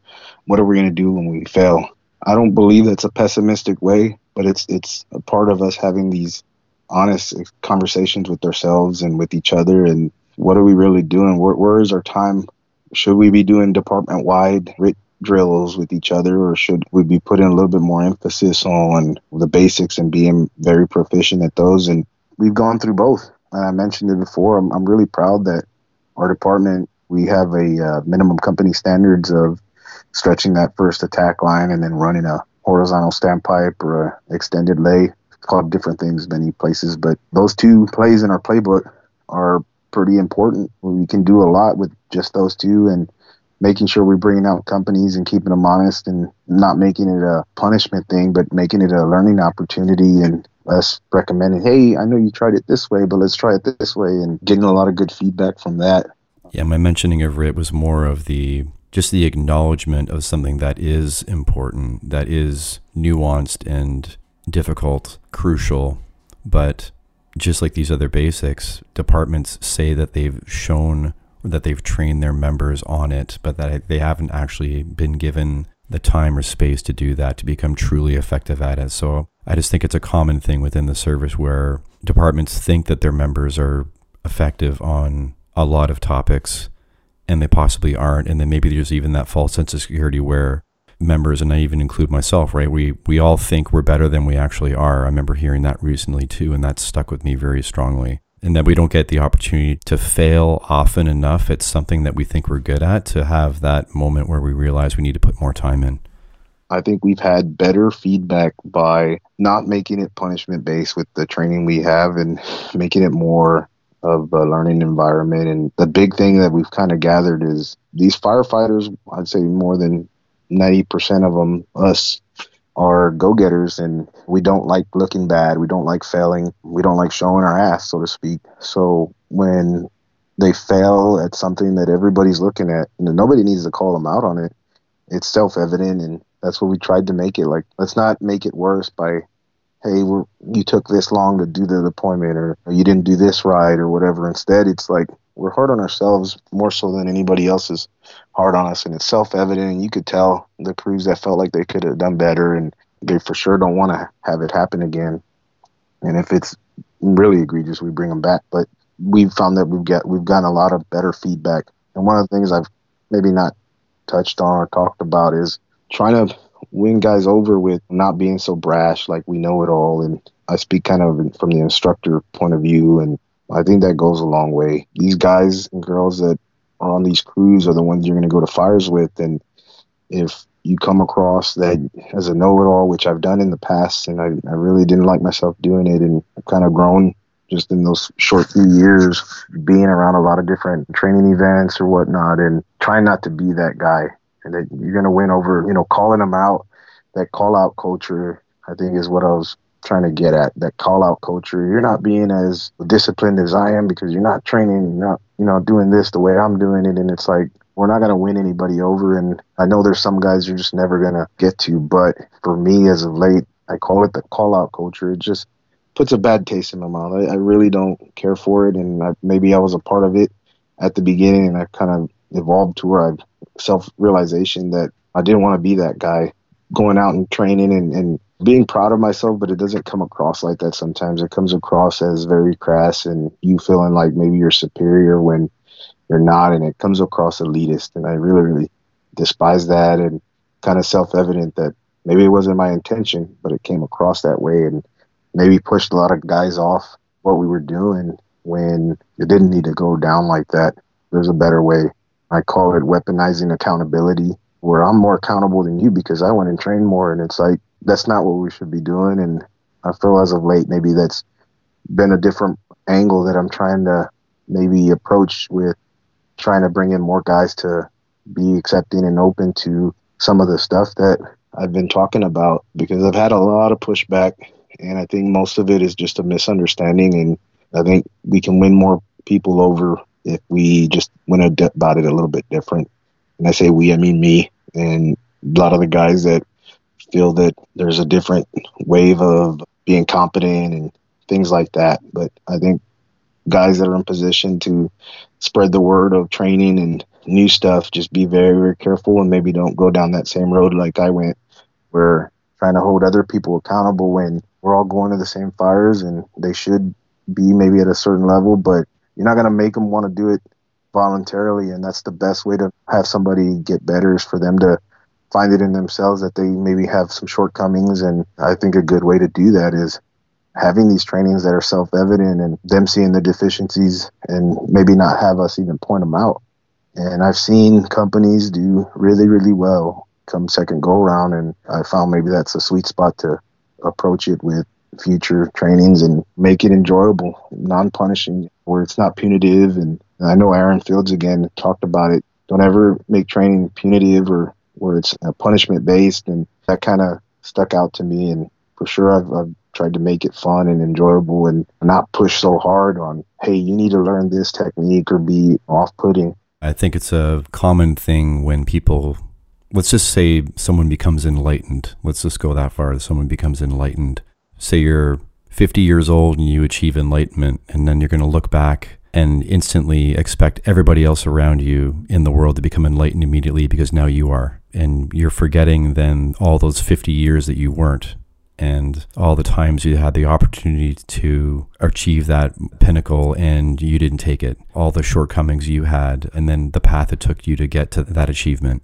what are we going to do when we fail i don't believe that's a pessimistic way but it's it's a part of us having these honest conversations with ourselves and with each other and what are we really doing? Where, where is our time? Should we be doing department wide RIT drills with each other, or should we be putting a little bit more emphasis on the basics and being very proficient at those? And we've gone through both. And I mentioned it before. I'm, I'm really proud that our department we have a uh, minimum company standards of stretching that first attack line and then running a horizontal standpipe or extended lay. It's called different things many places, but those two plays in our playbook are pretty important. We can do a lot with just those two and making sure we're bringing out companies and keeping them honest and not making it a punishment thing, but making it a learning opportunity and us recommending, hey, I know you tried it this way, but let's try it this way and getting a lot of good feedback from that. Yeah, my mentioning of RIT was more of the just the acknowledgement of something that is important, that is nuanced and difficult, crucial, but just like these other basics, departments say that they've shown that they've trained their members on it, but that they haven't actually been given the time or space to do that to become truly effective at it. So I just think it's a common thing within the service where departments think that their members are effective on a lot of topics and they possibly aren't. And then maybe there's even that false sense of security where members, and I even include myself, right? We we all think we're better than we actually are. I remember hearing that recently too, and that stuck with me very strongly. And that we don't get the opportunity to fail often enough at something that we think we're good at to have that moment where we realize we need to put more time in. I think we've had better feedback by not making it punishment based with the training we have and making it more of a learning environment. And the big thing that we've kind of gathered is these firefighters, I'd say more than 90% of them, us, are go getters and we don't like looking bad. We don't like failing. We don't like showing our ass, so to speak. So when they fail at something that everybody's looking at, nobody needs to call them out on it. It's self evident, and that's what we tried to make it. Like, let's not make it worse by, hey, you took this long to do the deployment, or, you didn't do this right, or whatever. Instead, it's like, we're hard on ourselves more so than anybody else is hard on us, and it's self-evident. And you could tell the crews that felt like they could have done better, and they for sure don't want to have it happen again. And if it's really egregious, we bring them back. But we've found that we've got we've gotten a lot of better feedback. And one of the things I've maybe not touched on or talked about is trying to win guys over with not being so brash, like we know it all. And I speak kind of from the instructor point of view and I think that goes a long way. These guys and girls that are on these crews are the ones you're going to go to fires with. And if you come across that as a know it all, which I've done in the past, and I, I really didn't like myself doing it, and I've kind of grown just in those short few years, being around a lot of different training events or whatnot, and trying not to be that guy. And that you're going to win over, you know, calling them out. That call out culture, I think, is what I was trying to get at that call out culture. You're not being as disciplined as I am because you're not training, you're not, you know, doing this the way I'm doing it. And it's like, we're not going to win anybody over. And I know there's some guys you're just never going to get to. But for me, as of late, I call it the call out culture. It just, puts a bad taste in my mouth. I, I really don't care for it, and I, maybe I was a part of it at the beginning, and I kind of evolved to where I self realization that I didn't want to be that guy going out and training and, and being proud of myself, but it doesn't come across like that sometimes. It comes across as very crass and you feeling like maybe you're superior when you're not, and it comes across elitist. And I really, really despise that and kind of self evident that maybe it wasn't my intention, but it came across that way and maybe pushed a lot of guys off what we were doing when it didn't need to go down like that. There's a better way. I call it weaponizing accountability, where I'm more accountable than you because I went and trained more. And it's like, that's not what we should be doing. And I feel as of late, maybe that's been a different angle that I'm trying to maybe approach with trying to bring in more guys to be accepting and open to some of the stuff that I've been talking about because I've had a lot of pushback and I think most of it is just a misunderstanding and I think we can win more people over if we just went about it a little bit different. And I say we, I mean me and a lot of the guys that feel that there's a different wave of being competent and things like that. But I think guys that are in position to spread the word of training and new stuff, just be very, very careful and maybe don't go down that same road like I went, where trying to hold other people accountable when we're all going to the same fires and they should be maybe at a certain level, but you're not going to make them want to do it voluntarily. And that's the best way to have somebody get better is for them to find it in themselves that they maybe have some shortcomings. And I think a good way to do that is having these trainings that are self evident and them seeing the deficiencies and maybe not have us even point them out. And I've seen companies do really, really well come second go around. And I found maybe that's a sweet spot to approach it with future trainings and make it enjoyable, non punishing, where it's not punitive. And I know Aaron Fields again talked about it. Don't ever make training punitive or where it's punishment based. And that kind of stuck out to me. And for sure, I've, I've tried to make it fun and enjoyable and not push so hard on, hey, you need to learn this technique or be off putting. I think it's a common thing when people, let's just say someone becomes enlightened. Let's just go that far. Someone becomes enlightened. Say you're 50 years old and you achieve enlightenment, and then you're going to look back and instantly expect everybody else around you in the world to become enlightened immediately because now you are. And you're forgetting then all those 50 years that you weren't and all the times you had the opportunity to achieve that pinnacle and you didn't take it, all the shortcomings you had, and then the path it took you to get to that achievement.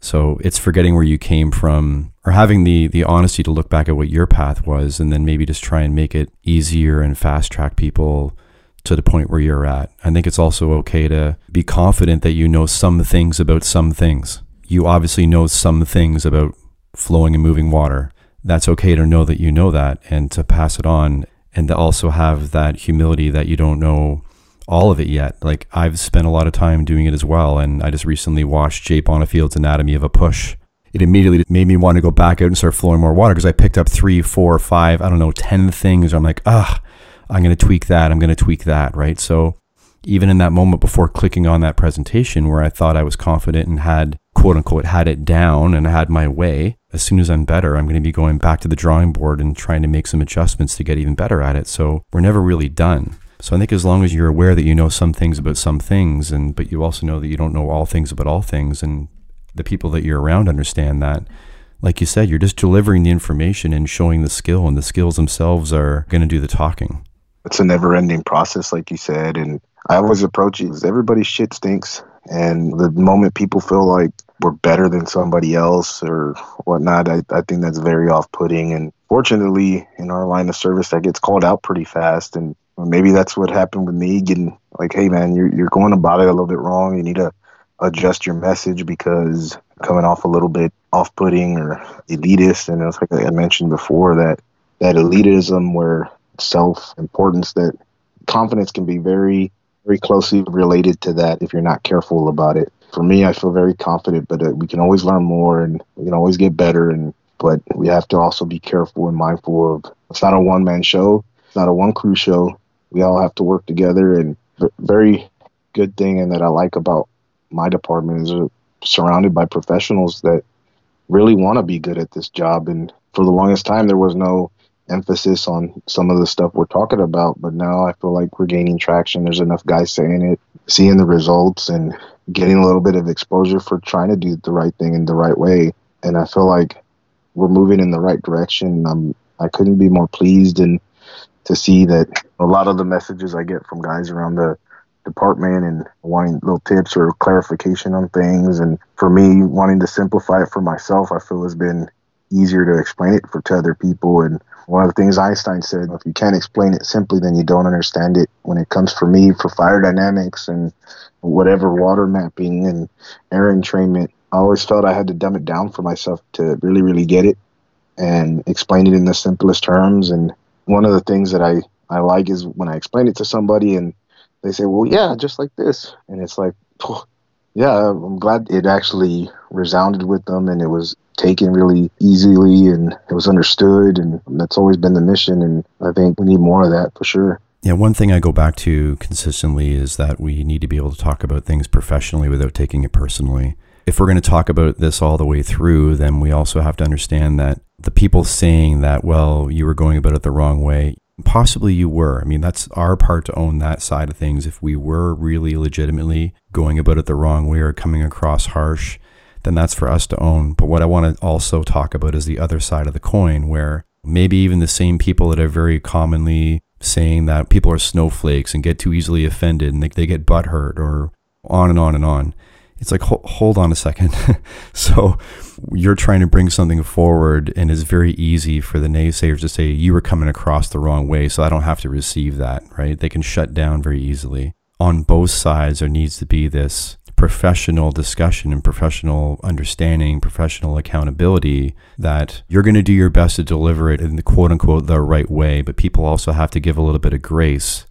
So it's forgetting where you came from or having the the honesty to look back at what your path was and then maybe just try and make it easier and fast track people to the point where you're at. I think it's also okay to be confident that you know some things about some things. You obviously know some things about flowing and moving water that's okay to know that you know that and to pass it on and to also have that humility that you don't know all of it yet. Like I've spent a lot of time doing it as well. And I just recently watched Jay Bonifield's Anatomy of a Push. It immediately made me want to go back out and start flowing more water because I picked up three, four, five, I don't know, 10 things. I'm like, ah, I'm going to tweak that. I'm going to tweak that. Right. So even in that moment before clicking on that presentation where I thought I was confident and had quote unquote had it down and had my way, as soon as I'm better, I'm going to be going back to the drawing board and trying to make some adjustments to get even better at it. So we're never really done. So I think as long as you're aware that you know some things about some things and but you also know that you don't know all things about all things and the people that you're around understand that like you said, you're just delivering the information and showing the skill, and the skills themselves are going to do the talking. It's a never ending process, like you said. And I always approach it as everybody's shit stinks. And the moment people feel like we're better than somebody else or whatnot, I, I think that's very off putting. And fortunately, in our line of service, that gets called out pretty fast. And maybe that's what happened with me getting like, hey, man, you're, you're going about it a little bit wrong. You need to adjust your message because coming off a little bit off putting or elitist. And it's like I mentioned before that that elitism where self importance, that confidence can be very very closely related to that if you're not careful about it. For me, I feel very confident, but uh, we can always learn more and we can always get better. And but we have to also be careful and mindful of it's not a one man show, it's not a one crew show. We all have to work together. And very good thing and that I like about my department is uh, surrounded by professionals that really want to be good at this job. And for the longest time, there was no emphasis on some of the stuff we're talking about. But now I feel like we're gaining traction. There's enough guys saying it, seeing the results, and getting a little bit of exposure for trying to do the right thing in the right way. And I feel like we're moving in the right direction. I'm I couldn't be more pleased and to see that a lot of the messages I get from guys around the department and wanting little tips or clarification on things. And for me wanting to simplify it for myself I feel has been easier to explain it for to other people. And one of the things Einstein said if you can't explain it simply then you don't understand it. When it comes for me for fire dynamics and whatever water mapping and air entrainment I always felt I had to dumb it down for myself to really really get it and explain it in the simplest terms. And one of the things that I I like is when I explain it to somebody and they say, "Well, yeah, just like this," and it's like, yeah, I'm glad it actually resounded with them and it was taken really easily and it was understood, and that's always been the mission. And I think we need more of that for sure. Yeah, one thing I go back to consistently is that we need to be able to talk about things professionally without taking it personally. If we're going to talk about this all the way through, then we also have to understand that the people saying that, well, you were going about it the wrong way, possibly you were. I mean, that's our part to own that side of things. If we were really legitimately going about it the wrong way or coming across harsh, then that's for us to own. But what I want to also talk about is the other side of the coin, where maybe even the same people that are very commonly saying that people are snowflakes and get too easily offended and they, they get butthurt or on and on and on it's like hold on a second. So you're trying to bring something forward and it's very easy for the naysayers to say you were coming across the wrong way so i don't have to receive that right? They can shut down very easily. On both sides there needs to be this professional discussion and professional understanding professional accountability that you're going to do your best to deliver it in the quote unquote the right way but people also have to give a little bit of grace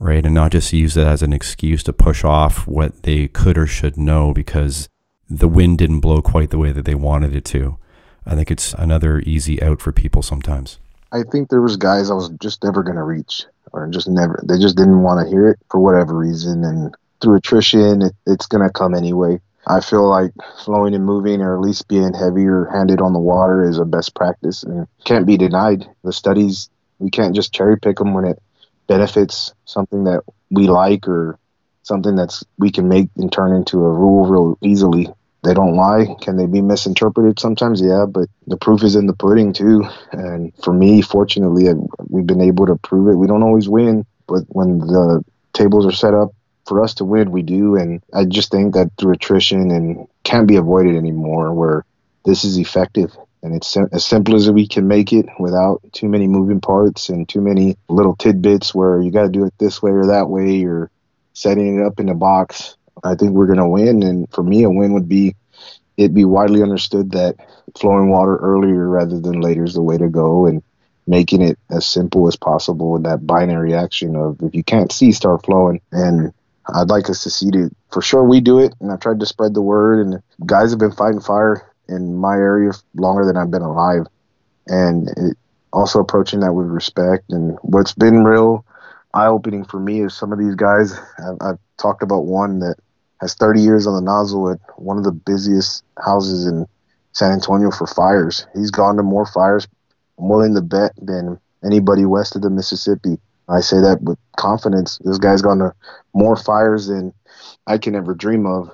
right? And not just use it as an excuse to push off what they could or should know because the wind didn't blow quite the way that they wanted it to. I think it's another easy out for people sometimes. I think there was guys I was just never going to reach or just never they just didn't want to hear it for whatever reason and through attrition it, it's going to come anyway. I feel like flowing and moving or at least being heavier handed on the water is a best practice and can't be denied. The studies we can't just cherry pick them when it benefits something that we like or something that's we can make and turn into a rule real easily. They don't lie. Can they be misinterpreted sometimes? Yeah, but the proof is in the pudding too. And for me, fortunately, we've been able to prove it. We don't always win, but when the tables are set up for us to win, we do. And I just think that through attrition and can't be avoided anymore, where this is effective and it's as simple as we can make it without too many moving parts and too many little tidbits where you got to do it this way or that way or setting it up in a box. I think we're going to win. And for me, a win would be it be widely understood that flowing water earlier rather than later is the way to go and making it as simple as possible in that binary action of if you can't see, start flowing. And I'd like us to see it. For sure, we do it. And I've tried to spread the word, and guys have been fighting fire in my area longer than I've been alive, and it, also approaching that with respect. And what's been real eye opening for me is some of these guys. I've, I've, talked about one that has 30 years on the nozzle at one of the busiest houses in San Antonio for fires. He's gone to more fires, I'm willing to bet, than anybody west of the Mississippi. I say that with confidence. This guy's gone to more fires than I can ever dream of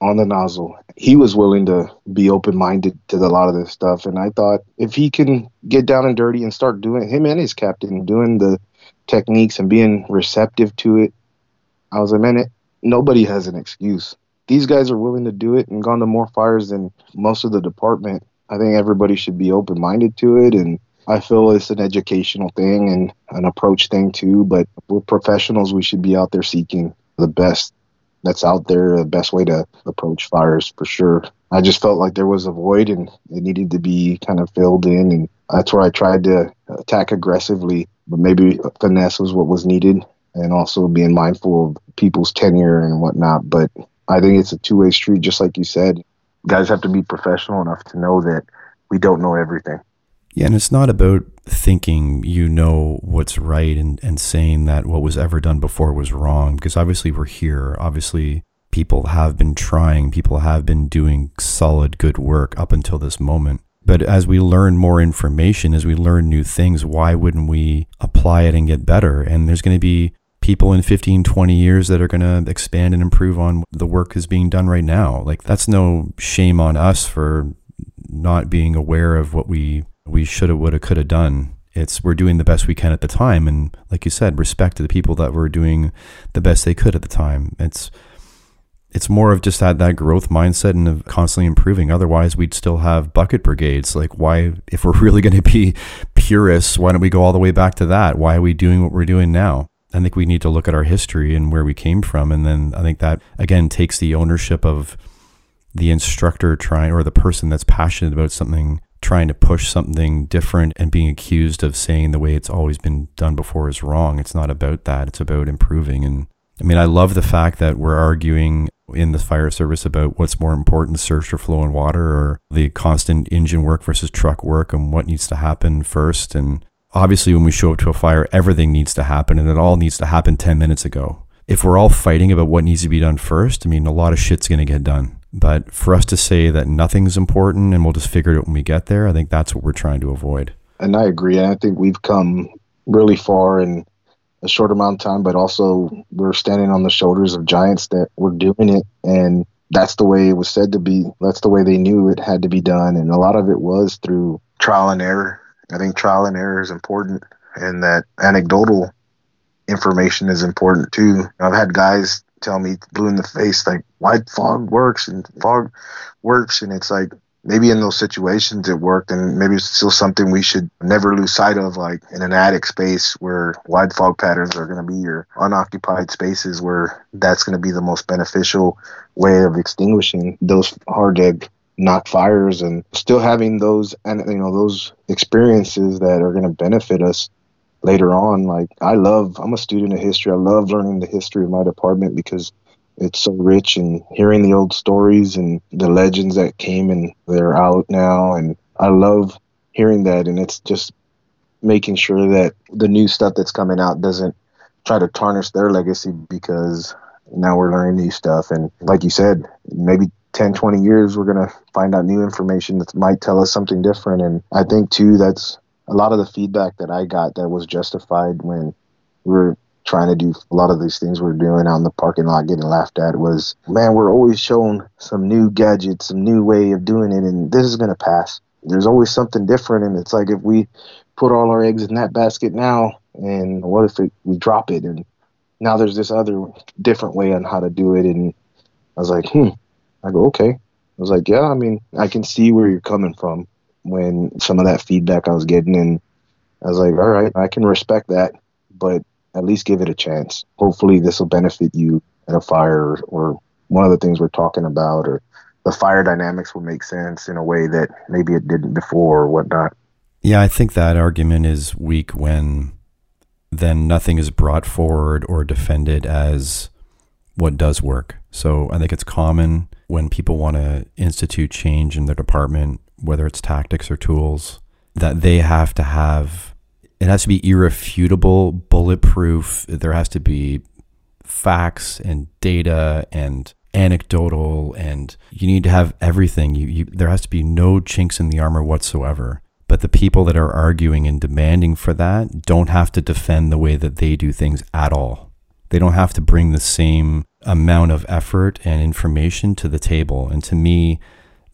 on the nozzle. He was willing to be open minded to a lot of this stuff. And I thought if he can get down and dirty and start doing him and his captain doing the techniques and being receptive to it, I was like, man, it, nobody has an excuse. These guys are willing to do it and gone to more fires than most of the department. I think everybody should be open minded to it. And I feel it's an educational thing and an approach thing too. But we're professionals. We should be out there seeking the best that's out there, the best way to approach fires for sure. I just felt like there was a void and it needed to be kind of filled in, and that's where I tried to attack aggressively. But maybe finesse was what was needed, and also being mindful of people's tenure and whatnot. But I think it's a two way street, just like you said. Guys have to be professional enough to know that we don't know everything. Yeah, and it's not about thinking you know what's right and, and saying that what was ever done before was wrong, because obviously we're here. Obviously, people have been trying, people have been doing solid, good work up until this moment. But as we learn more information, as we learn new things, why wouldn't we apply it and get better? And there's going to be people in 15, 20 years that are going to expand and improve on the work is being done right now. Like that's no shame on us for not being aware of what we we should have, would have, could have done. It's we're doing the best we can at the time, and like you said, respect to the people that were doing the best they could at the time. It's it's more of just that that growth mindset and of constantly improving. Otherwise, we'd still have bucket brigades. Like, why, if we're really going to be purists, why don't we go all the way back to that? Why are we doing what we're doing now? I think we need to look at our history and where we came from, and then I think that again takes the ownership of the instructor trying or the person that's passionate about something trying to push something different and being accused of saying the way it's always been done before is wrong. It's not about that. It's about improving and I mean, I love the fact that we're arguing in the fire service about what's more important, surge or flow and water, or the constant engine work versus truck work and what needs to happen first. And obviously, when we show up to a fire, everything needs to happen and it all needs to happen 10 minutes ago. If we're all fighting about what needs to be done first, I mean, a lot of shit's going to get done. But for us to say that nothing's important and we'll just figure it out when we get there, I think that's what we're trying to avoid. And I agree. I think we've come really far in a short amount of time, but also we're standing on the shoulders of giants that were doing it. And that's the way it was said to be. That's the way they knew it had to be done. And a lot of it was through trial and error. I think trial and error is important and that anecdotal information is important too. I've had guys tell me blue in the face like wide fog works and fog works. And it's like maybe in those situations it worked and maybe it's still something we should never lose sight of like in an attic space where wide fog patterns are going to be your unoccupied spaces where that's going to be the most beneficial way of extinguishing those hard to knock fires and still having those and you know those experiences that are going to benefit us later on like i love i'm a student of history. I love learning the history of my department because it's so rich and hearing the old stories and the legends that came and they're out now. And i love hearing that. And it's just making sure that the new stuff that's coming out doesn't try to tarnish their legacy because now we're learning new stuff. And like you said maybe 10 20 years we're going to find out new information that might tell us something different. And i think too that's a lot of the feedback that i got that was justified when we were trying to do a lot of these things we are doing out in the parking lot getting laughed at was man we're always showing some new gadget some new way of doing it and this is going to pass. There's always something different and it's like if we put all our eggs in that basket now and what if it, we drop it and now there's this other different way on how to do it and i was like hmm. I go okay. I was like yeah i mean i can see where you're coming from when some of that feedback i was getting and i was like all right i can respect that but at least give it a chance. Hopefully, this will benefit you in a fire or, one of the things we're talking about, or the fire dynamics will make sense in a way that maybe it didn't before or whatnot. Yeah, I think that argument is weak when then nothing is brought forward or defended as what does work. So I think it's common when people want to institute change in their department, whether it's tactics or tools, that they have to have it has to be irrefutable, bulletproof. There has to be facts and data and anecdotal, and you need to have everything. You, you, there has to be no chinks in the armor whatsoever. But the people that are arguing and demanding for that don't have to defend the way that they do things at all. They don't have to bring the same amount of effort and information to the table. And to me,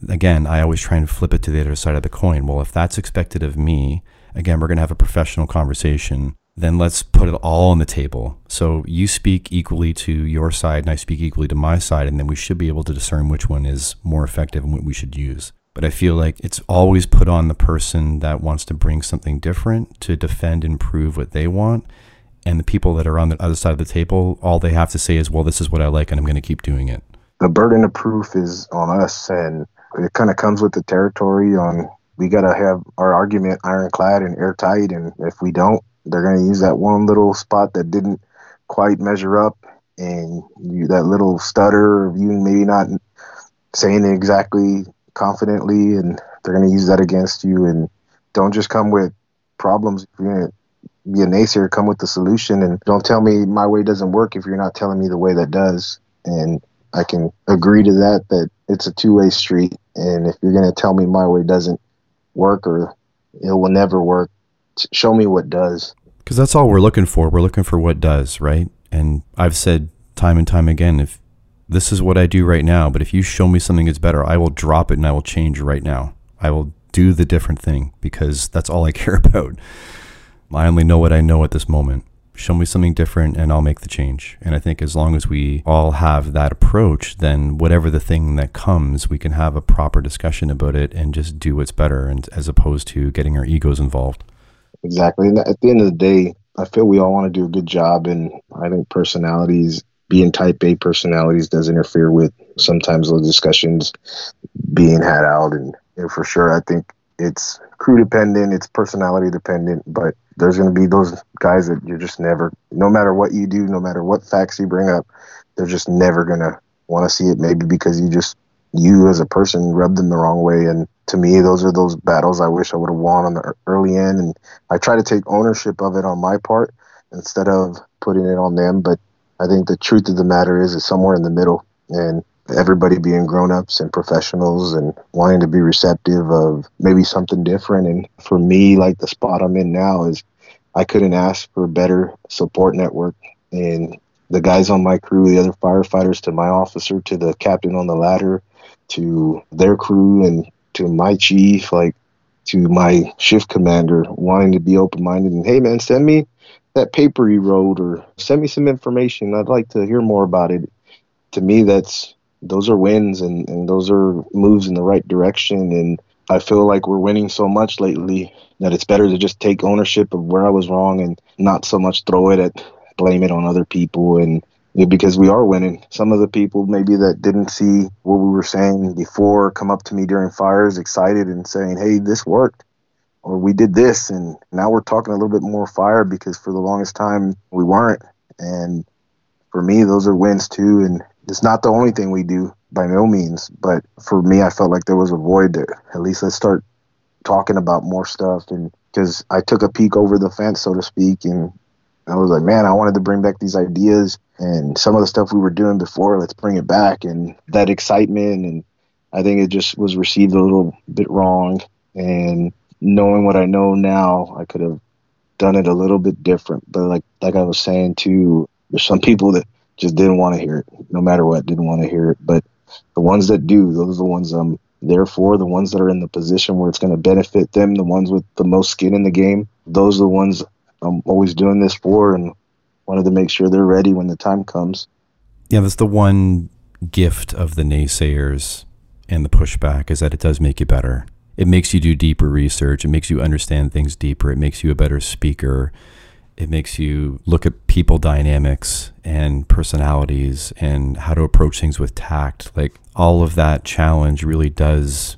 again, I always try and flip it to the other side of the coin. Well, if that's expected of me, again, we're going to have a professional conversation. Then let's put it all on the table. So you speak equally to your side, and I speak equally to my side, and then we should be able to discern which one is more effective and what we should use. But I feel like it's always put on the person that wants to bring something different to defend and prove what they want. And the people that are on the other side of the table, all they have to say is, well, this is what I like, and I'm going to keep doing it. The burden of proof is on us, and it kind of comes with the territory on we got to have our argument ironclad and airtight. And if we don't, they're going to use that one little spot that didn't quite measure up and you, that little stutter of you maybe not saying it exactly confidently and they're going to use that against you and don't just come with problems if you're going to be a naysayer come with the solution and don't tell me my way doesn't work if you're not telling me the way that does and i can agree to that that it's a two-way street and if you're going to tell me my way doesn't work or it will never work. Show me what does. Because that's all we're looking for. We're looking for what does, right? And I've said time and time again, if this is what I do right now, but if you show me something that's better, I will drop it and I will change right now. I will do the different thing because that's all I care about. I only know what I know at this moment. Show me something different and I'll make the change. And I think as long as we all have that approach, then whatever the thing that comes, we can have a proper discussion about it and just do what's better and as opposed to getting our egos involved. Exactly. And at the end of the day, I feel we all want to do a good job and I think personalities being type A personalities does interfere with sometimes those discussions being had out and know, for sure I think it's crew dependent, it's personality dependent, but there's going to be those guys that you're just never, no matter what you do, no matter what facts you bring up, they're just never going to want to see it. Maybe because you just, you as a person rubbed them the wrong way. And to me, those are those battles I wish I would have won on the early end. And I try to take ownership of it on my part instead of putting it on them. But I think the truth of the matter is, it's somewhere in the middle. And everybody being grown-ups and professionals and wanting to be receptive of maybe something different. And for me like the spot i'm in now is i couldn't ask for a better support network. And the guys on my crew the other firefighters to my officer to the captain on the ladder to their crew and to my chief like to my shift commander wanting to be open-minded and hey man send me that paper you wrote or send me some information. I'd like to hear more about it. To me that's those are wins and, and those are moves in the right direction. And I feel like we're winning so much lately that it's better to just take ownership of where I was wrong and not so much throw it at blame it on other people and because we are winning. Some of the people maybe that didn't see what we were saying before come up to me during fires excited and saying, "Hey, this worked." Or we did this and now we're talking a little bit more fire because for the longest time we weren't. And for me those are wins too and it's not the only thing we do by no means, but for me, I felt like there was a void there. At least let's start talking about more stuff. And because I took a peek over the fence, so to speak, and I was like, man, I wanted to bring back these ideas and some of the stuff we were doing before. Let's bring it back. And that excitement, and I think it just was received a little bit wrong. And knowing what I know now, I could have done it a little bit different. But like like I was saying too, there's some people that just didn't want to hear it, no matter what, didn't want to hear it. But the ones that do, those are the ones I'm there for. The ones that are in the position where it's going to benefit them, the ones with the most skin in the game, those are the ones I'm always doing this for and wanted to make sure they're ready when the time comes. Yeah, that's the one gift of the naysayers and the pushback is that it does make you better. It makes you do deeper research. It makes you understand things deeper. It makes you a better speaker it makes you look at people dynamics and personalities and how to approach things with tact. Like all of that challenge really does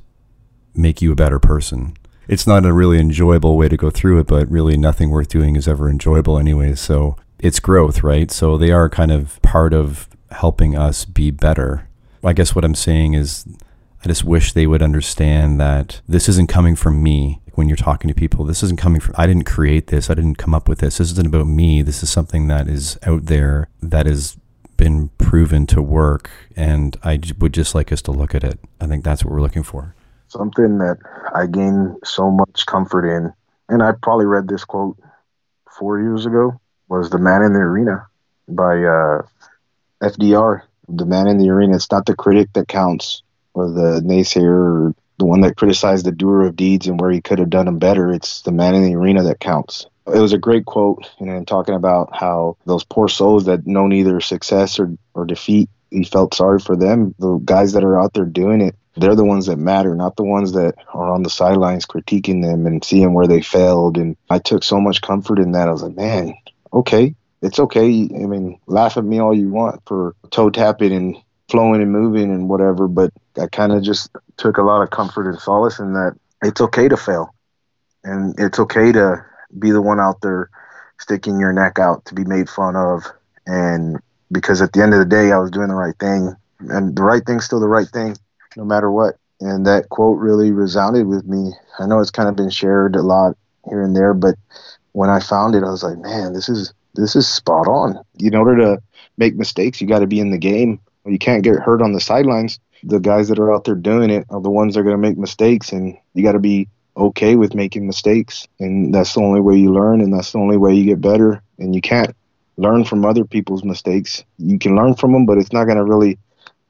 make you a better person. It's not a really enjoyable way to go through it, but really nothing worth doing is ever enjoyable anyway. So it's growth, right? So they are kind of part of helping us be better. I guess what I'm saying is I just wish they would understand that this isn't coming from me when you're talking to people. This isn't coming from, I didn't create this. I didn't come up with this. This isn't about me. This is something that is out there that has been proven to work. And I would just like us to look at it. I think that's what we're looking for. Something that I gained so much comfort in, and I probably read this quote four years ago, was The Man in the Arena by uh, FDR. The Man in the Arena. It's not the critic that counts or the naysayer or the one that criticized the doer of deeds and where he could have done them better. It's the man in the arena that counts. It was a great quote, and then talking about how those poor souls that know neither success or, or defeat, he felt sorry for them. The guys that are out there doing it, they're the ones that matter, not the ones that are on the sidelines critiquing them and seeing where they failed. And I took so much comfort in that. I was like, man, okay, it's okay. I mean, laugh at me all you want for toe tapping and flowing and moving and whatever, but I kind of just took a lot of comfort and solace in that it's okay to fail. And it's okay to be the one out there sticking your neck out to be made fun of. And because at the end of the day, I was doing the right thing. And the right thing's still the right thing, no matter what. And that quote really resounded with me. I know it's kind of been shared a lot here and there, but when I found it, I was like, man, this is this is spot on. In order to make mistakes, you got to be in the game you can't get hurt on the sidelines. The guys that are out there doing it are the ones that are going to make mistakes, and you got to be okay with making mistakes. And that's the only way you learn and that's the only way you get better. And you can't learn from other people's mistakes. You can learn from them, but it's not going to really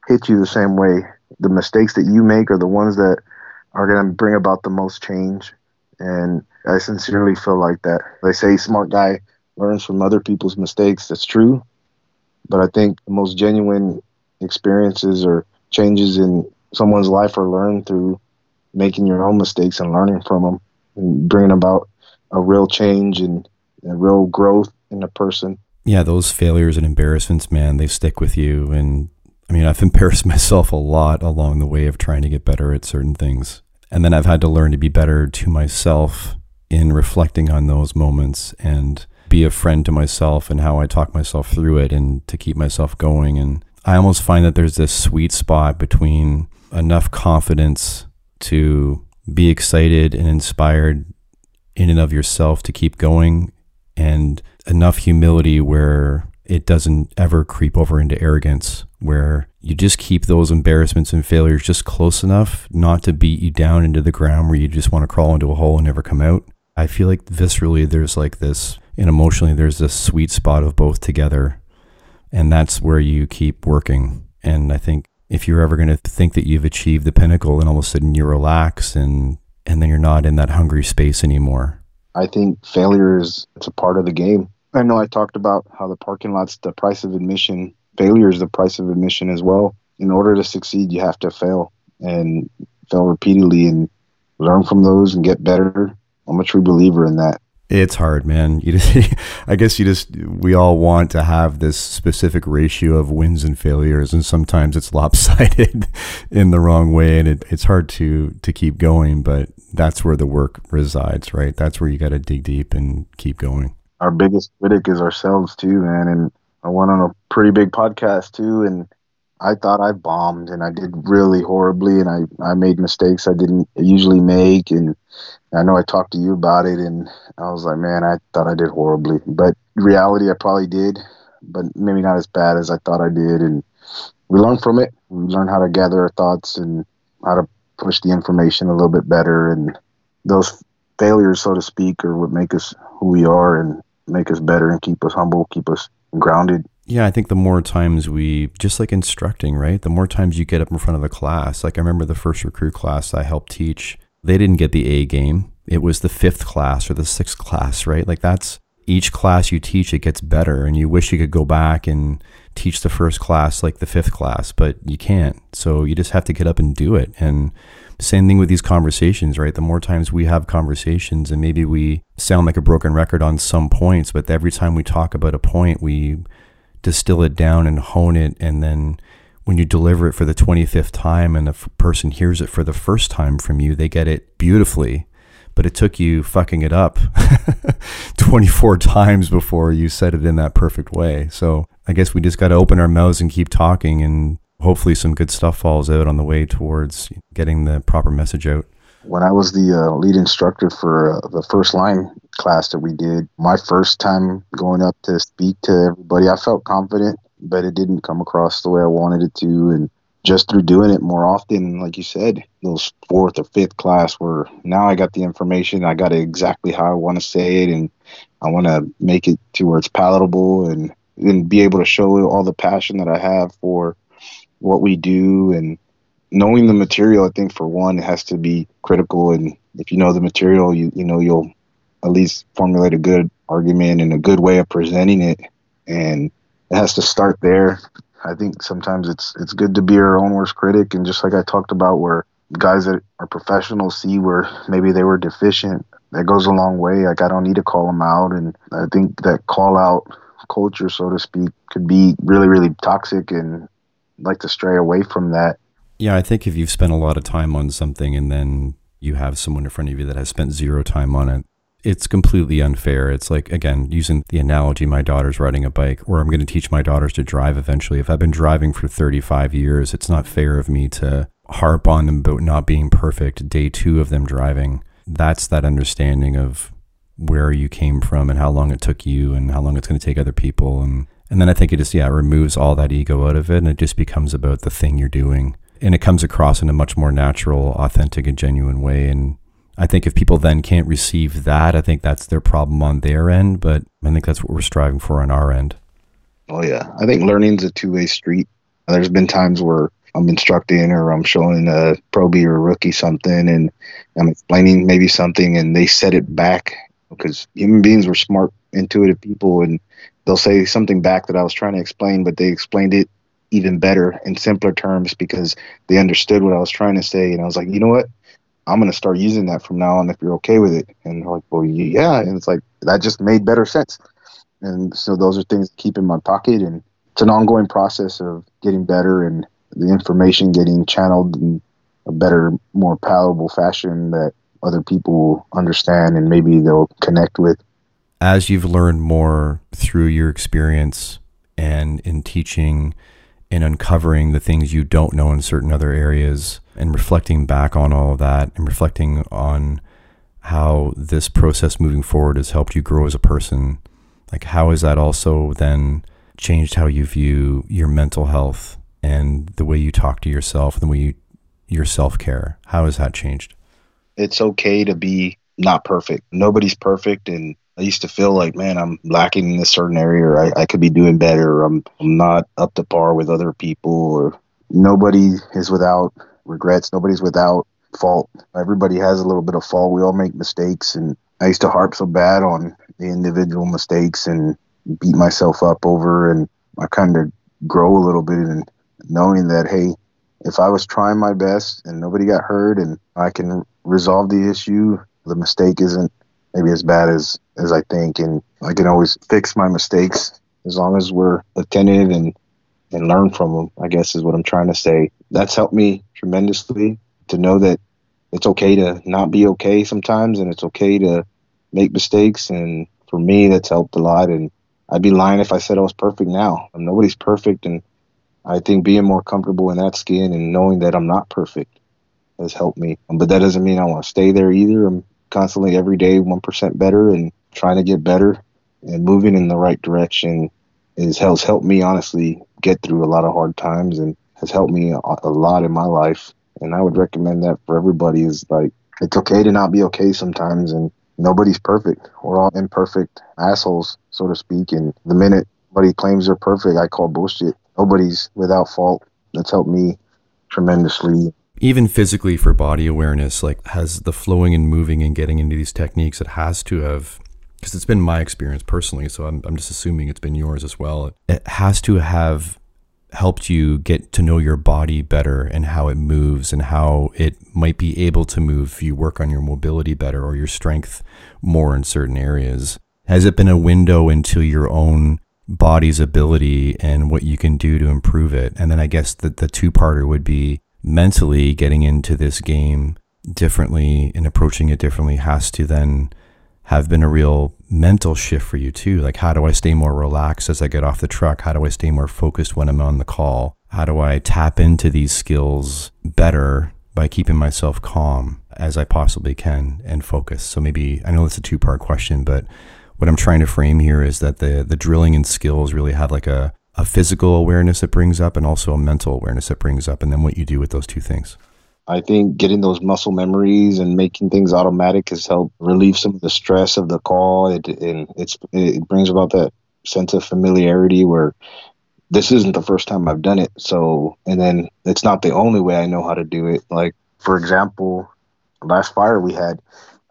hit you the same way. The mistakes that you make are the ones that are going to bring about the most change. And I sincerely feel like that. They say smart guy learns from other people's mistakes. That's true. But I think the most genuine experiences or changes in someone's life are learned through making your own mistakes and learning from them and bringing about a real change and a real growth in a person. Yeah, those failures and embarrassments, man, they stick with you. And I mean, I've embarrassed myself a lot along the way of trying to get better at certain things. And then I've had to learn to be better to myself in reflecting on those moments and be a friend to myself and how I talk myself through it and to keep myself going. And I almost find that there's this sweet spot between enough confidence to be excited and inspired in and of yourself to keep going and enough humility where it doesn't ever creep over into arrogance where you just keep those embarrassments and failures just close enough not to beat you down into the ground where you just want to crawl into a hole and never come out. I feel like viscerally there's like this and emotionally there's this sweet spot of both together and that's where you keep working. And I think if you're ever going to think that you've achieved the pinnacle and all of a sudden you relax and and then you're not in that hungry space anymore. I think failure is it's a part of the game. I know I talked about how the parking lot's the price of admission. Failure is the price of admission as well. In order to succeed, you have to fail and fail repeatedly and learn from those and get better. I'm a true believer in that. It's hard, man. You just, I guess you just, we all want to have this specific ratio of wins and failures, and sometimes it's lopsided in the wrong way, and it, it's hard to to keep going. But that's where the work resides, right? That's where you got to dig deep and keep going. Our biggest critic is ourselves too, man. And I went on a pretty big podcast too, and I thought I bombed and I did really horribly and I, I made mistakes I didn't usually make and I know I talked to you about it and I was like, man, I thought I did horribly. But reality I probably did, but maybe not as bad as I thought I did and we learn from it. We learn how to gather our thoughts and how to push the information a little bit better and those failures so to speak are what make us who we are and make us better and keep us humble, keep us grounded yeah, I think the more times we, just like instructing, right? The more times you get up in front of the class. Like I remember the first recruit class I helped teach, they didn't get the A game. It was the fifth class or the sixth class, right? Like that's each class you teach, it gets better. And you wish you could go back and teach the first class like the fifth class, but you can't. So you just have to get up and do it. And same thing with these conversations, right? The more times we have conversations and maybe we sound like a broken record on some points, but every time we talk about a point, we distill it down and hone it and then when you deliver it for the 25th time and the f- person hears it for the first time from you they get it beautifully. But it took you fucking it up 24 times before you said it in that perfect way. So i guess we just got to open our mouths and keep talking and hopefully some good stuff falls out on the way towards getting the proper message out when I was the uh, lead instructor for uh, the first line class that we did, my first time going up to speak to everybody, I felt confident, but it didn't come across the way I wanted it to. And just through doing it more often, like you said, those fourth or fifth class where now I got the information, I got it exactly how I want to say it, and I want to make it to where it's palatable and, and be able to show all the passion that I have for what we do and knowing the material, I think for one, it has to be critical. And if you know the material, you you know you'll at least formulate a good argument and a good way of presenting it. And it has to start there. I think sometimes it's it's good to be our own worst critic, and just like I talked about, where guys that are professionals see where maybe they were deficient. That goes a long way. Like I don't need to call them out, and I think that call out culture, so to speak, could be really really toxic, and like to stray away from that yeah, I think if you've spent a lot of time on something and then you have someone in front of you that has spent zero time on it, it's completely unfair. It's like, again, using the analogy, my daughter's riding a bike, or I'm going to teach my daughters to drive eventually. If I've been driving for 35 years, it's not fair of me to harp on them about not being perfect day two of them driving. That's that understanding of where you came from and how long it took you and how long it's going to take other people. And, and then I think it just, yeah, removes all that ego out of it and it just becomes about the thing you're doing and it comes across in a much more natural, authentic, and genuine way. And I think if people then can't receive that, I think that's their problem on their end. But I think that's what we're striving for on our end. Oh yeah, I think learning's a two way street. There's been times where I'm instructing or I'm showing a probie or a rookie something and I'm explaining maybe something and they set it back because human beings were smart, intuitive people and they'll say something back that I was trying to explain, but they explained it even better in simpler terms because they understood what I was trying to say. And I was like, you know what? I'm going to start using that from now on if you're okay with it. And like, well, yeah. And it's like, that just made better sense. And so those are things to keep in my pocket. And it's an ongoing process of getting better and the information getting channeled in a better, more palatable fashion that other people will understand and maybe they'll connect with. As you've learned more through your experience and in teaching and uncovering the things you don't know in certain other areas and reflecting back on all of that and reflecting on how this process moving forward has helped you grow as a person. Like how has that also then changed how you view your mental health and the way you talk to yourself and the way you your self-care? How has that changed? It's okay to be not perfect. Nobody's perfect and i used to feel like man i'm lacking in a certain area or i, I could be doing better I'm, I'm not up to par with other people or nobody is without regrets nobody's without fault. Everybody has a little bit of fault. We all make mistakes and i used to harp so bad on the individual mistakes and beat myself up over and i kind of grow a little bit in knowing that hey if i was trying my best and nobody got hurt and i can resolve the issue the mistake isn't maybe as bad as as i think and i can always fix my mistakes as long as we're attentive and and learn from them i guess is what i'm trying to say that's helped me tremendously to know that it's okay to not be okay sometimes and it's okay to make mistakes and for me that's helped a lot and i'd be lying if i said i was perfect now nobody's perfect and I think being more comfortable in that skin and knowing that I'm not perfect has helped me. But that doesn't mean I want to stay there either. I'm constantly every day 1% better and trying to get better and moving in the right direction is has helped me honestly get through a lot of hard times and has helped me a, a lot in my life. And I would recommend that for everybody is like it's okay to not be okay sometimes and nobody's perfect. We're all imperfect assholes, so to speak. And the minute somebody claims they're perfect, I call bullshit nobody's without fault. That's helped me tremendously. Even physically for body awareness, like has the flowing and moving and getting into these techniques, it has to have, because it's been my experience personally, so I'm, I'm just assuming it's been yours as well. It has to have helped you get to know your body better and how it moves and how it might be able to move if you work on your mobility better or your strength more in certain areas. Has it been a window into your own body's ability and what you can do to improve it. And then I guess that the two parter would be mentally getting into this game differently and approaching it differently has to then have been a real mental shift for you too. Like, how do I stay more relaxed as I get off the truck? How do I stay more focused when I'm on the call? How do I tap into these skills better by keeping myself calm as I possibly can and focus? So maybe I know it's a two part question, but what I'm trying to frame here is that the the drilling and skills really have like a a physical awareness it brings up and also a mental awareness it brings up and then what you do with those two things. I think getting those muscle memories and making things automatic has helped relieve some of the stress of the call. It and it's it brings about that sense of familiarity where this isn't the first time I've done it. So and then it's not the only way I know how to do it. Like for example, last fire we had,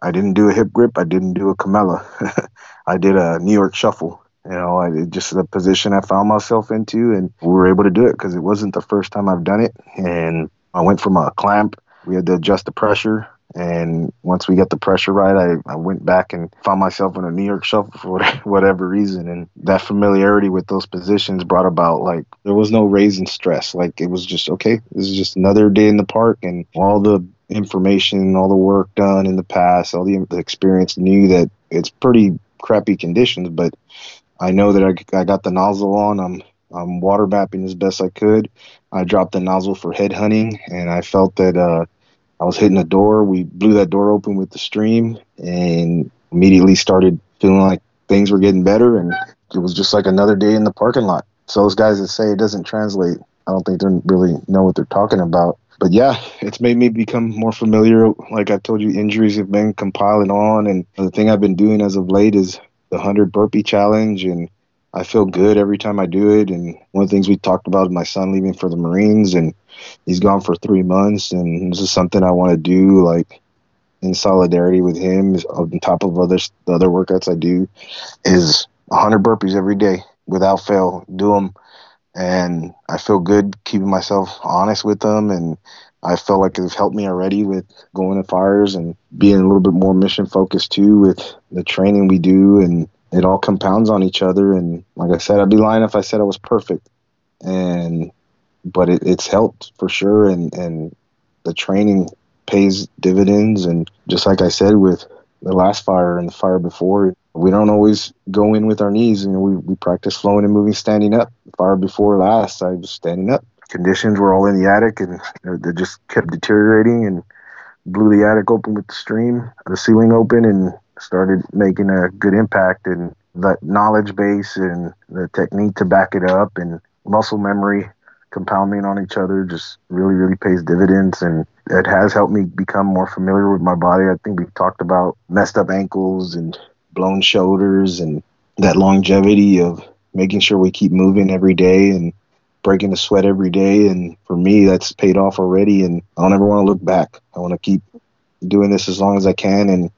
I didn't do a hip grip. I didn't do a Comella. I did a New York shuffle. You know, I just the position I found myself into, and we were able to do it because it wasn't the first time I've done it. And I went from a clamp. We had to adjust the pressure, and once we got the pressure right, I, I went back and found myself in a New York shuffle for whatever reason. And that familiarity with those positions brought about like there was no raising stress. Like it was just okay. This is just another day in the park, and all the information, all the work done in the past, all the, the experience knew that it's pretty crappy conditions, but I know that I, I got the nozzle on. I'm I'm water mapping as best I could. I dropped the nozzle for head hunting, and I felt that uh, I was hitting a door. We blew that door open with the stream, and immediately started feeling like things were getting better, and it was just like another day in the parking lot. So those guys that say it doesn't translate, I don't think they really know what they're talking about. but yeah, it's made me become more familiar. Like I told you, injuries have been compiling on, and the thing I've been doing as of late is the hundred burpee challenge, and I feel good every time I do it. And one of the things we talked about is my son leaving for the Marines, and he's gone for three months, and this is something I want to do, like in solidarity with him, on top of other the other workouts I do, is 100 burpees every day without fail. Do them and I feel good keeping myself honest with them and I felt like it's helped me already with going to fires and being a little bit more mission focused too with the training we do and it all compounds on each other and like I said I'd be lying if I said I was perfect and but it, it's helped for sure and and the training pays dividends and just like I said with the last fire and the fire before we don't always go in with our knees. You know, we, we practice flowing and moving standing up. Fire before last, I was standing up. Conditions were all in the attic, and they just kept deteriorating. And blew the attic open with the stream, the ceiling open, and started making a good impact. And that knowledge base and the technique to back it up, and muscle memory compounding on each other just really, really pays dividends. And it has helped me become more familiar with my body. I think we talked about messed up ankles and blown shoulders and that longevity of making sure we keep moving every day and breaking the sweat every day. And for me, that's paid off already. And I don't ever want to look back. I want to keep doing this as long as I can. And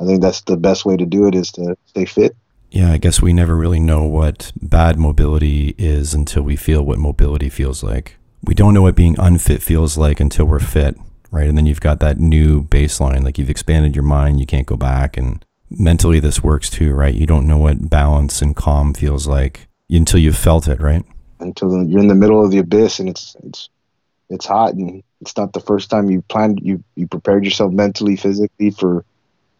I think that's the best way to do it is to stay fit. Yeah, I guess we never really know what bad mobility is until we feel what mobility feels like. We don't know what being unfit feels like until we're fit, right? And then you've got that new baseline, like you've expanded your mind, you can't go back. And mentally this works too, right? You don't know what balance and calm feels like until you've felt it, right? Until you're in the middle of the abyss and it's it's it's hot and it's not the first time you planned you you prepared yourself mentally, physically for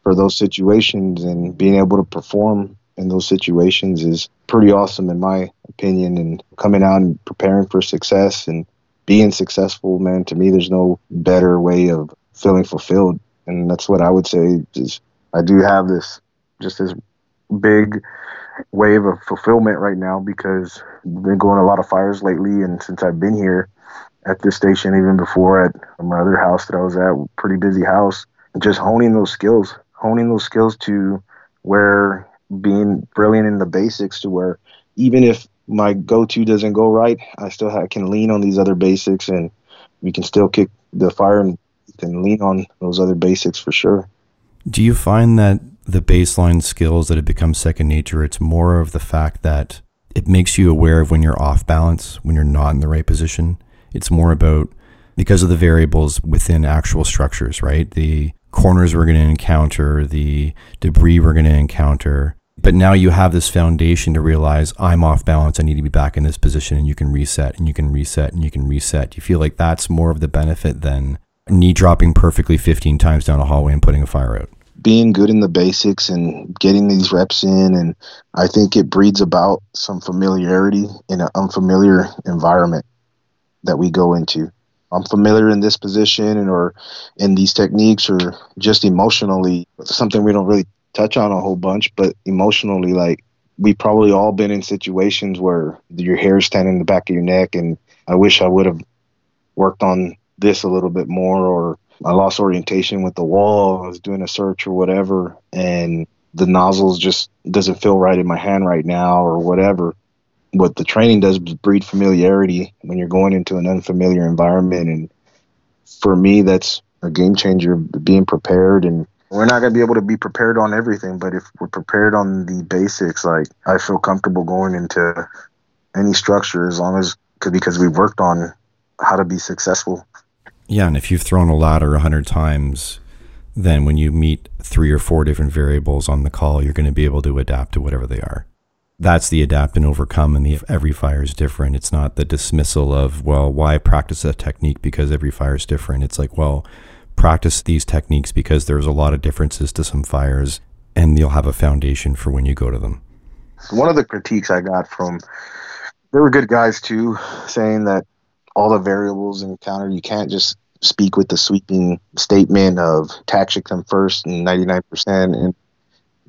for those situations and being able to perform in those situations is pretty awesome in my opinion. And coming out and preparing for success and being successful man to me there's no better way of feeling fulfilled. And that's what i would say is I do have this just this big wave of fulfillment right now because I've been going a lot of fires lately, and since I've been here at this station, even before at my other house that I was at, pretty busy house, just honing those skills, honing those skills to where being brilliant in the basics to where even if my go-to doesn't go right, I still have, can lean on these other basics, and we can still kick the fire and can lean on those other basics for sure. Do you find that the baseline skills that have become second nature, it's more of the fact that it makes you aware of when you're off balance, when you're not in the right position? It's more about because of the variables within actual structures, right? The corners we're going to encounter, the debris we're going to encounter. But now you have this foundation to realize I'm off balance. I need to be back in this position, and you can reset and you can reset and you can reset. You feel like that's more of the benefit than knee dropping perfectly 15 times down a hallway and putting a fire out being good in the basics and getting these reps in and i think it breeds about some familiarity in an unfamiliar environment that we go into. I'm familiar in this position or in these techniques or just emotionally something we don't really touch on a whole bunch but emotionally like we probably all been in situations where your hair is standing in the back of your neck and i wish i would have worked on this a little bit more or I lost orientation with the wall. I was doing a search or whatever, and the nozzles just doesn't feel right in my hand right now or whatever. What the training does is breed familiarity when you're going into an unfamiliar environment, and for me, that's a game changer. Being prepared, and we're not gonna be able to be prepared on everything, but if we're prepared on the basics, like I feel comfortable going into any structure as long as because we've worked on how to be successful yeah, and if you've thrown a ladder a hundred times, then when you meet three or four different variables on the call, you're going to be able to adapt to whatever they are. That's the adapt and overcome, and the every fire is different. It's not the dismissal of well, why practice a technique because every fire is different. It's like well, practice these techniques because there's a lot of differences to some fires, and you'll have a foundation for when you go to them. One of the critiques I got from there were good guys too, saying that all the variables encountered. You can't just speak with the sweeping statement of tactic them first and 99%. And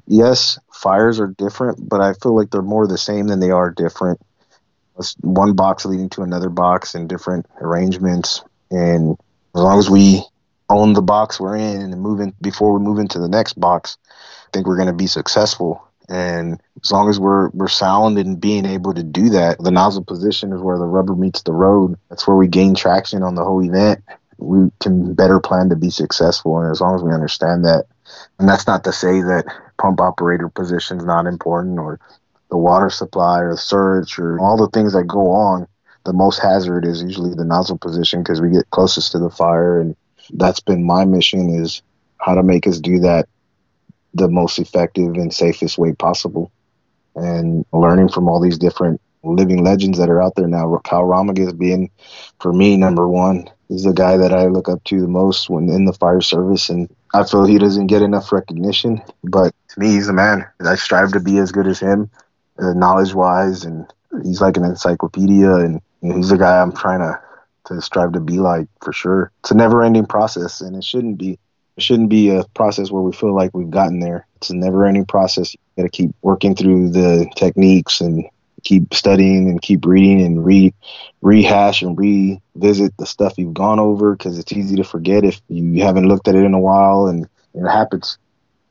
yes, fires are different, but I feel like they're more the same than they are different. It's one box leading to another box and different arrangements. And As long as we own the box we're in and move in before we move into the next box, I think we're going to be successful. And as long as we're we're sound in being able to do that, the nozzle position is where the rubber meets the road. That's where we gain traction on the whole event. We can better plan to be successful, and as long as we understand that, and that's not to say that pump operator position is not important or the water supply or the surge or all the things that go on. The most hazard is usually the nozzle position because we get closest to the fire, and that's been my mission is how to make us do that the most effective and safest way possible. And learning from all these different living legends that are out there now. Kyle Romigas being, for me, number one. He's the guy that I look up to the most when in the fire service, and I feel he doesn't get enough recognition. But to me, he's a man. I strive to be as good as him, uh, knowledge-wise, and he's like an encyclopedia. And you know, he's the guy I'm trying to to strive to be like for sure. It's a never-ending process, and it shouldn't be. It shouldn't be a process where we feel like we've gotten there. It's a never-ending process. You got to keep working through the techniques and keep studying and keep reading and re rehash and revisit the stuff you've gone over because it's easy to forget if you haven't looked at it in a while and it happens.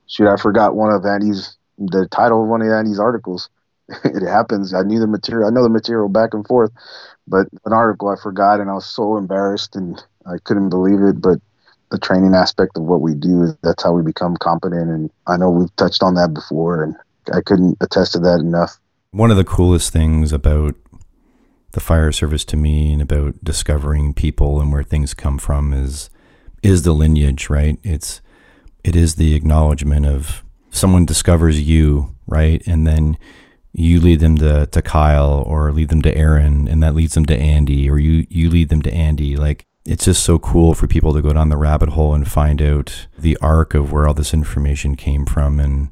Shoot, I forgot one of Andy's the title of one of Andy's articles. it happens. I knew the material. I know the material back and forth, but an article I forgot and I was so embarrassed and I couldn't believe it. But the training aspect of what we do. That's how we become competent. And I know we've touched on that before, and I couldn't attest to that enough. One of the coolest things about the fire service to me and about discovering people and where things come from is is the lineage, right? It's it is the acknowledgement of someone discovers you, right? And then you lead them to, to Kyle or lead them to Aaron and that leads them to Andy or you you lead them to Andy. Like it's just so cool for people to go down the rabbit hole and find out the arc of where all this information came from. And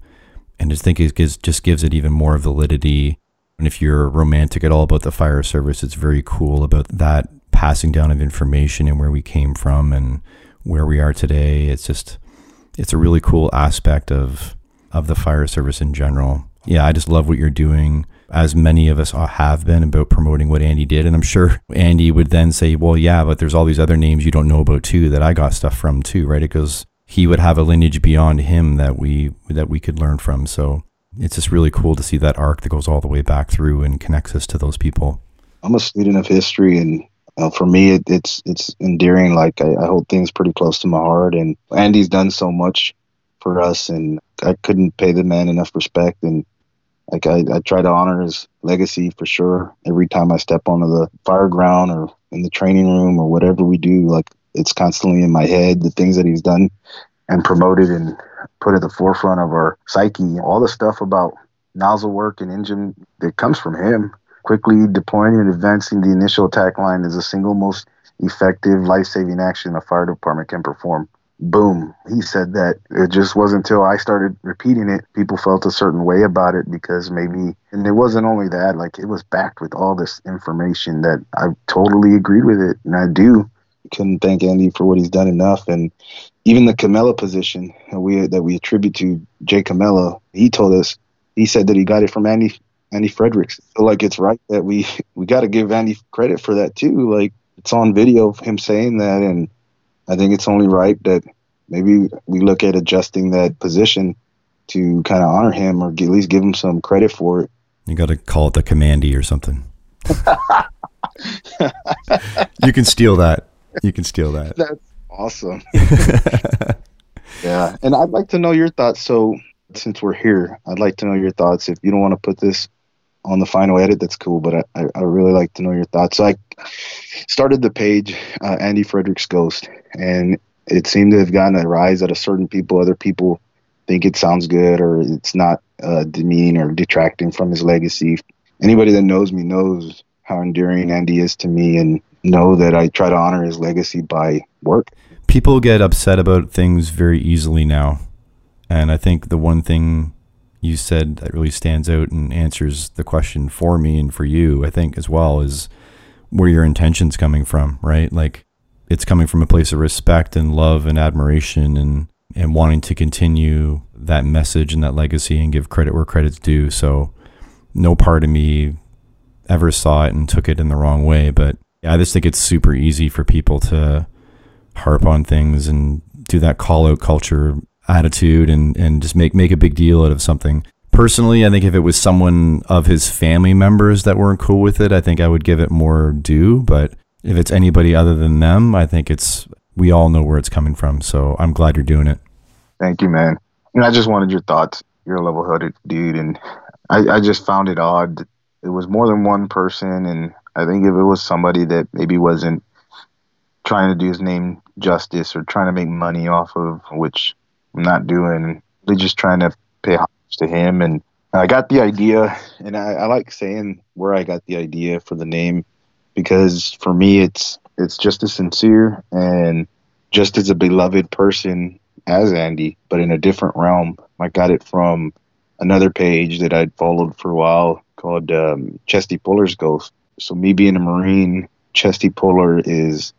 and just think it gives, just gives it even more validity. And if you're romantic at all about the fire service it's very cool about that passing down of information and where we came from and where we are today. It's just it's a really cool aspect of of the fire service in general. Yeah i just love what you're doing as many of us have been about promoting what Andy did. And I'm sure Andy would then say, well, yeah, but there's all these other names you don't know about too that I got stuff from too, right? It goes, he would have a lineage beyond him that we, that we could learn from. So it's just really cool to see that arc that goes all the way back through and connects us to those people. I'm a student of history and uh, for me, it, it's it's endearing. Like I, I hold things pretty close to my heart, and Andy's done so much for us, and I couldn't pay the man enough respect. And like I, I try to honor his legacy for sure. Every time I step onto the fire ground or in the training room or whatever we do, like it's constantly in my head the things that he's done and promoted and put at the forefront of our psyche. All the stuff about nozzle work and engine that comes from him. Quickly deploying and advancing the initial attack line is the single most effective life-saving action a fire department can perform boom, he said that. It just wasn't until I started repeating it, people felt a certain way about it because maybe, and it wasn't only that, like it was backed with all this information that I totally agreed with it. And I do. Couldn't thank Andy for what he's done enough. And even the Comella position that we, that we attribute to Jay Comella, he told us, he said that he got it from Andy Andy Fredericks. So like it's right that we we got to give Andy credit for that too. Like it's on video of him saying that, and I think it's only right that maybe we look at adjusting that position to kind of honor him or at least give him some credit for it. You got to call it the commandy or something. you can steal that. You can steal that. That's awesome. yeah. And I'd like to know your thoughts. So, since we're here, I'd like to know your thoughts. If you don't want to put this on the final edit, that's cool. But I, I really like to know your thoughts. So I started the page, uh, Andy Fredericks Ghost, and it seemed to have gotten a rise out of certain people. Other people think it sounds good or it's not uh, demeaning or detracting from his legacy. Anybody that knows me knows how endearing Andy is to me and know that I try to honor his legacy by work. People get upset about things very easily now. And I think the one thing you said that really stands out and answers the question for me and for you, I think as well, is where your intention's coming from, right? Like it's coming from a place of respect and love and admiration and and wanting to continue that message and that legacy and give credit where credit's due. So no part of me ever saw it and took it in the wrong way. But yeah, I just think it's super easy for people to harp on things and do that call out culture attitude and, and just make, make a big deal out of something. Personally, I think if it was someone of his family members that weren't cool with it, I think I would give it more due. But if it's anybody other than them, I think it's we all know where it's coming from. So I'm glad you're doing it. Thank you, man. And I just wanted your thoughts. You're a level-headed dude, and I, I just found it odd. It was more than one person, and I think if it was somebody that maybe wasn't trying to do his name justice or trying to make money off of, which I'm not doing, they're just trying to pay homage to him. And I got the idea, and I, I like saying where I got the idea for the name because for me, it's it's just as sincere and just as a beloved person as Andy, but in a different realm. I got it from another page that I'd followed for a while called um, Chesty Puller's Ghost. So me being a Marine, Chesty Puller is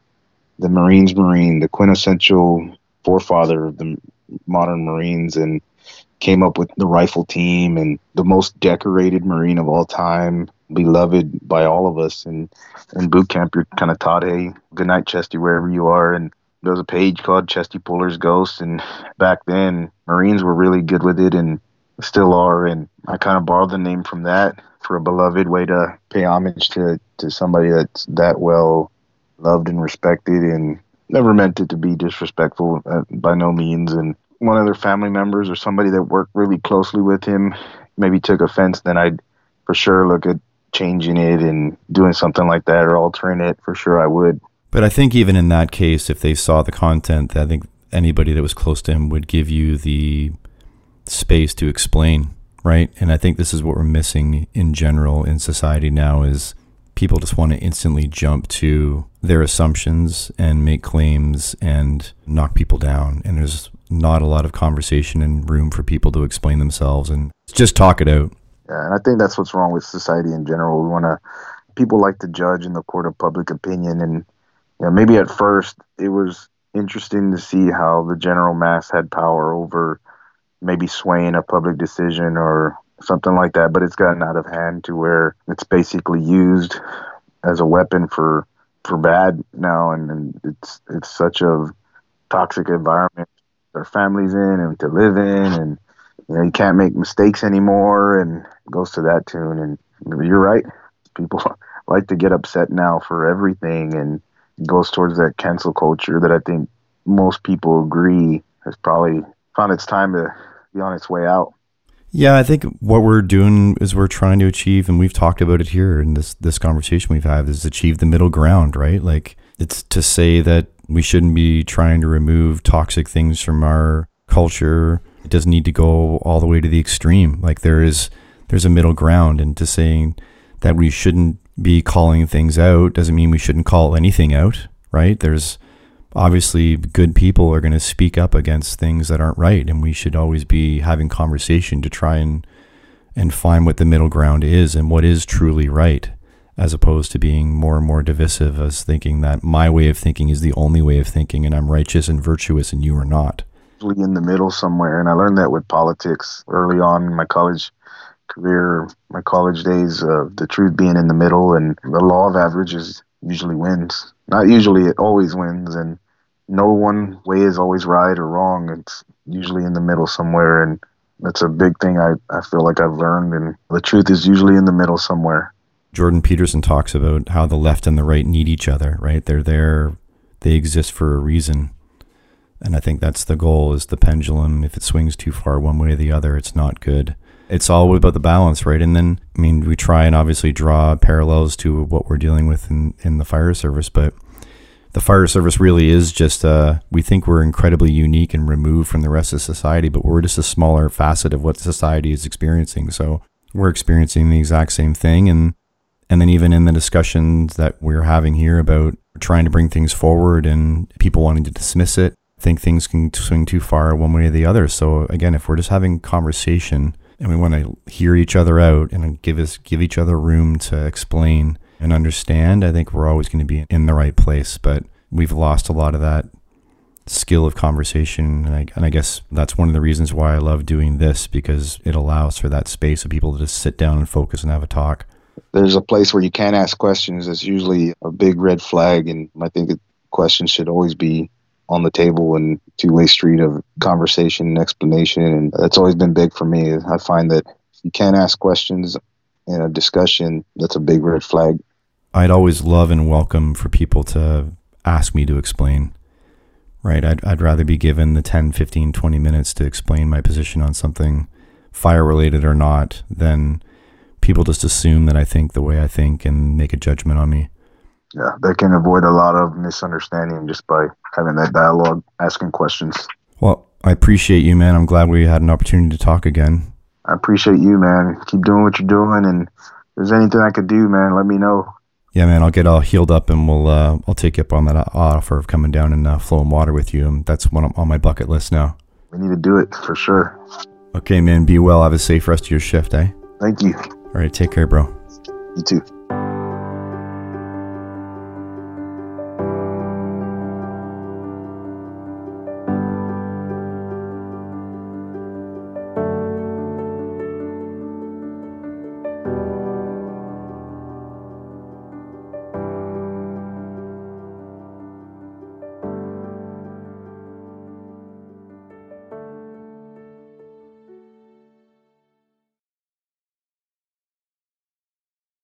the Marines Marine, the quintessential forefather of the modern Marines, and came up with the rifle team and the most decorated Marine of all time, beloved by all of us. And in boot camp, you're kind of taught, hey, good night, Chesty, wherever you are. And there was a page called Chesty Puller's Ghost. And back then, Marines were really good with it and still are. And I kind of borrowed the name from that for a beloved way to pay homage to, to somebody that's that well loved and respected and never meant it to be disrespectful uh, by no means. And one of their family members or somebody that worked really closely with him maybe took offense, then I'd for sure look at changing it and doing something like that or altering it. For sure, I would. But I think even in that case, if they saw the content, I think anybody that was close to him would give you the space to explain, right? And I think this is what we're missing in general in society now is people just want to instantly jump to their assumptions and make claims and knock people down. And there's not a lot of conversation and room for people to explain themselves and just talk it out. Yeah, and I think that's what's wrong with society in general. We want to, people like to judge in the court of public opinion. And you know, maybe at first it was interesting to see how the general mass had power over maybe swaying a public decision or something like that. But it's gotten out of hand to where it's basically used as a weapon for for bad now, and, and it's it's such a toxic environment their families in and to live in, and you know you can't make mistakes anymore, and goes to that tune. And you're right, people like to get upset now for everything, and goes towards that cancel culture that I think most people agree has probably found its time to be on its way out. Yeah, I think what we're doing is we're trying to achieve, and we've talked about it here in this this conversation we've had, is achieve the middle ground, right? Like it's to say that we shouldn't be trying to remove toxic things from our culture. It doesn't need to go all the way to the extreme. Like there is there's a middle ground, and to saying that we shouldn't be calling things out doesn't mean we shouldn't call anything out, right? There's obviously good people are going to speak up against things that aren't right and we should always be having conversation to try and and find what the middle ground is and what is truly right as opposed to being more and more divisive as thinking that my way of thinking is the only way of thinking and I'm righteous and virtuous and you are not. In the middle somewhere. And I learned that with politics early on in my college career, my college days, uh, the truth being in the middle and the law of averages usually wins. Not usually, it always wins. And no one way is always right or wrong. It's usually in the middle somewhere. And that's a big thing I, I feel like I've learned. And the truth is usually in the middle somewhere. Jordan Peterson talks about how the left and the right need each other, right? They're there, they exist for a reason. And I think that's the goal is the pendulum. If it swings too far one way or the other, it's not good. It's all about the balance, right? And then, I mean, we try and obviously draw parallels to what we're dealing with in, in the fire service, but the fire service really is just, uh, we think we're incredibly unique and removed from the rest of society, but we're just a smaller facet of what society is experiencing. So we're experiencing the exact same thing. And and then even in the discussions that we're having here about trying to bring things forward and people wanting to dismiss it, think things can swing too far one way or the other. So again, if we're just having conversation and we want to hear each other out and give us give each other room to explain and understand, I think we're always going to be in the right place. But we've lost a lot of that skill of conversation. And I, and I, guess that's one of the reasons why I love doing this because it allows for that space of people to just sit down and focus and have a talk there's a place where you can't ask questions, it's usually a big red flag. And I think questions should always be on the table and two way street of conversation and explanation. And that's always been big for me. I find that you can't ask questions in a discussion, that's a big red flag. I'd always love and welcome for people to ask me to explain. Right? I'd, I'd rather be given the 10, 15, 20 minutes to explain my position on something, fire related or not, than people just assume that I think the way I think and make a judgment on me. Yeah, they can avoid a lot of misunderstanding just by having that dialogue, asking questions. Well, I appreciate you, man. I'm glad we had an opportunity to talk again. I appreciate you, man. Keep doing what you're doing, and if there's anything I could do, man, let me know. Yeah, man, I'll get all healed up, and we'll uh, I'll take you up on that offer of coming down and uh, flowing water with you. And that's one on my bucket list now. We need to do it for sure. Okay, man. Be well. Have a safe rest of your shift, eh? Thank you. All right. Take care, bro. You too.